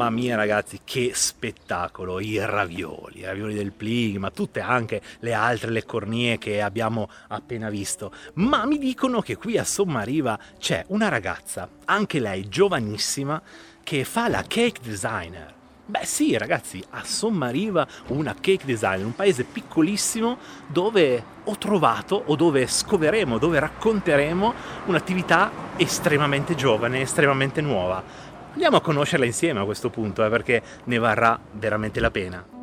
Mamma mia ragazzi, che spettacolo, i ravioli, i ravioli del Plig, ma tutte anche le altre, le cornie che abbiamo appena visto. Ma mi dicono che qui a Sommariva c'è una ragazza, anche lei giovanissima, che fa la cake designer. Beh sì ragazzi, a Sommariva una cake designer, un paese piccolissimo dove ho trovato o dove scoveremo, dove racconteremo un'attività estremamente giovane, estremamente nuova. Andiamo a conoscerla insieme a questo punto, eh, perché ne varrà veramente la pena.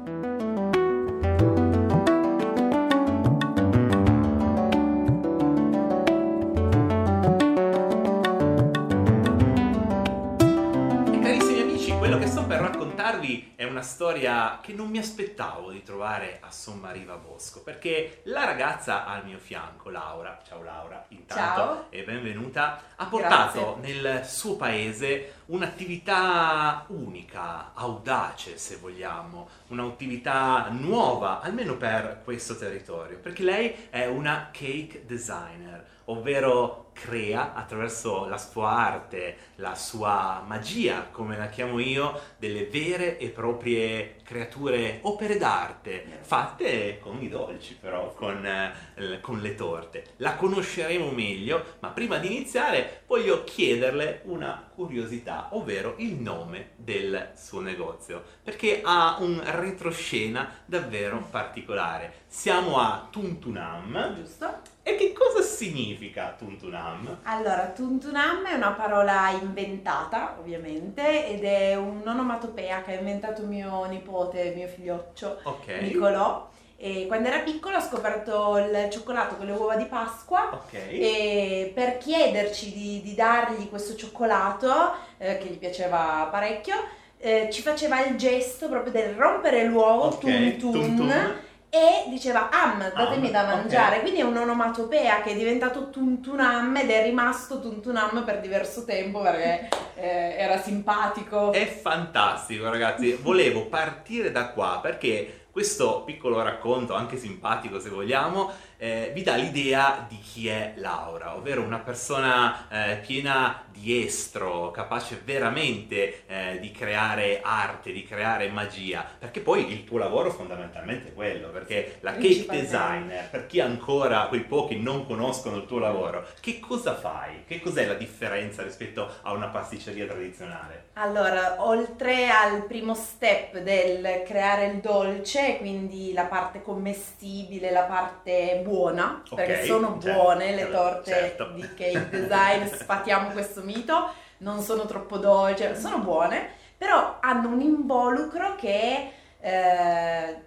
Raccontarvi è una storia che non mi aspettavo di trovare a Sommariva Bosco, perché la ragazza al mio fianco, Laura, ciao Laura, intanto Ciao. e benvenuta, ha portato nel suo paese un'attività unica, audace se vogliamo, un'attività nuova, almeno per questo territorio, perché lei è una cake designer, ovvero crea attraverso la sua arte, la sua magia, come la chiamo io, delle vere e proprie creature, opere d'arte, fatte con i dolci però, con, eh, con le torte. La conosceremo meglio, ma prima di iniziare voglio chiederle una curiosità. ovvero il nome del suo negozio, perché ha un retroscena davvero particolare. Siamo a Tuntunam. Giusto. E che cosa significa Tuntunam? Allora, Tuntunam è una parola inventata, ovviamente, ed è un'onomatopea che ha inventato mio nipote, mio figlioccio, Ok. Nicolò. E quando era piccolo ha scoperto il cioccolato con le uova di Pasqua Ok. e per chiederci di, di dargli questo cioccolato, eh, che gli piaceva parecchio, eh, ci faceva il gesto proprio del rompere l'uovo, Ok, tun tun, tun tun. E diceva am, datemi Am, da mangiare. Quindi è un'onomatopea che è diventato tuntunam ed è rimasto tuntunam per diverso tempo perché eh, era simpatico. È fantastico ragazzi, volevo partire da qua perché questo piccolo racconto, anche simpatico se vogliamo, eh, vi dà l'idea di chi è Laura, ovvero una persona eh, piena di estro, capace veramente eh, di creare arte, di creare magia, perché poi il tuo lavoro fondamentalmente è quello, perché la cake designer, per chi ancora, quei pochi non conoscono il tuo lavoro, che cosa fai? Che cos'è la differenza rispetto a una pasticceria tradizionale? Allora, oltre al primo step del creare il dolce, quindi la parte commestibile, la parte buona, Ok, perché sono certo, buone le certo, torte certo. di cake design, sfatiamo questo mito, non sono troppo dolci, sono buone, però hanno un involucro che eh,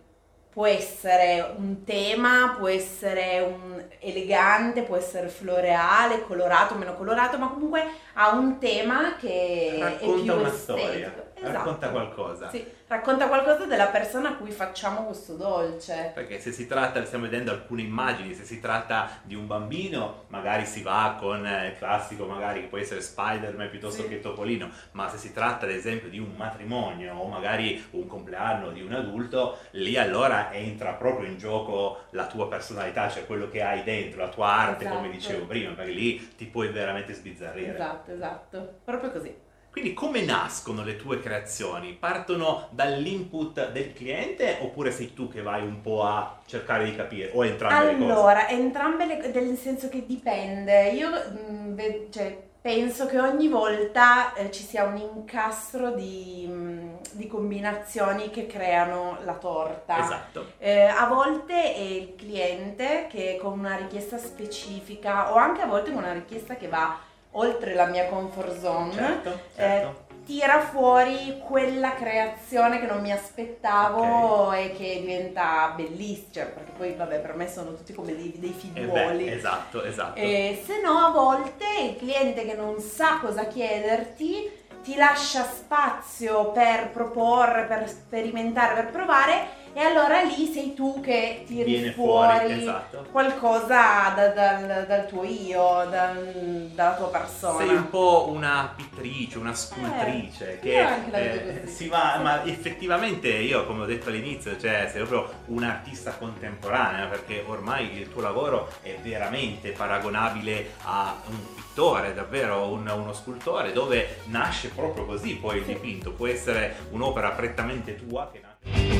può essere un tema, può essere un elegante, può essere floreale, colorato, meno colorato, ma comunque ha un tema che è Racconta più una estetico. storia, Esatto. racconta qualcosa. Sì, racconta qualcosa della persona a cui facciamo questo dolce. Perché se si tratta, stiamo vedendo alcune immagini, se si tratta di un bambino, magari si va con eh, il classico, magari che può essere Spider-Man piuttosto Sì. che Topolino, ma se si tratta ad esempio di un matrimonio o magari un compleanno di un adulto, lì allora entra proprio in gioco la tua personalità, cioè quello che hai dentro, la tua arte, come Esatto. dicevo prima, perché lì ti puoi veramente sbizzarrire. Esatto, esatto. Proprio così. Quindi come nascono le tue creazioni? Partono dall'input del cliente oppure sei tu che vai un po' a cercare di capire o entrambe le cose? Allora, entrambe le nel senso che dipende. Io mm, ve- cioè, penso che ogni volta eh, ci sia un incastro di, mm, di combinazioni che creano la torta. Esatto. Eh, a volte è il cliente che con una richiesta specifica o anche a volte con una richiesta che va oltre la mia comfort zone Certo, eh, certo. tira fuori quella creazione che non mi aspettavo e che diventa bellissima, cioè, perché poi vabbè per me sono tutti come dei, dei Eh figliuoli. beh, esatto, esatto. E se no, a volte il cliente che non sa cosa chiederti ti lascia spazio per proporre, per sperimentare, per provare e allora lì sei tu che tiri Viene fuori, fuori, esatto. qualcosa da- dal, dal tuo io, dal- dalla tua persona. Sei un po' una pittrice, una scultrice Eh, che eh, va, ma effettivamente io come ho detto all'inizio, cioè sei proprio un'artista contemporanea perché ormai il tuo lavoro è veramente paragonabile a un pittore, davvero un- uno scultore dove nasce proprio così poi il dipinto, può essere un'opera prettamente tua che nasce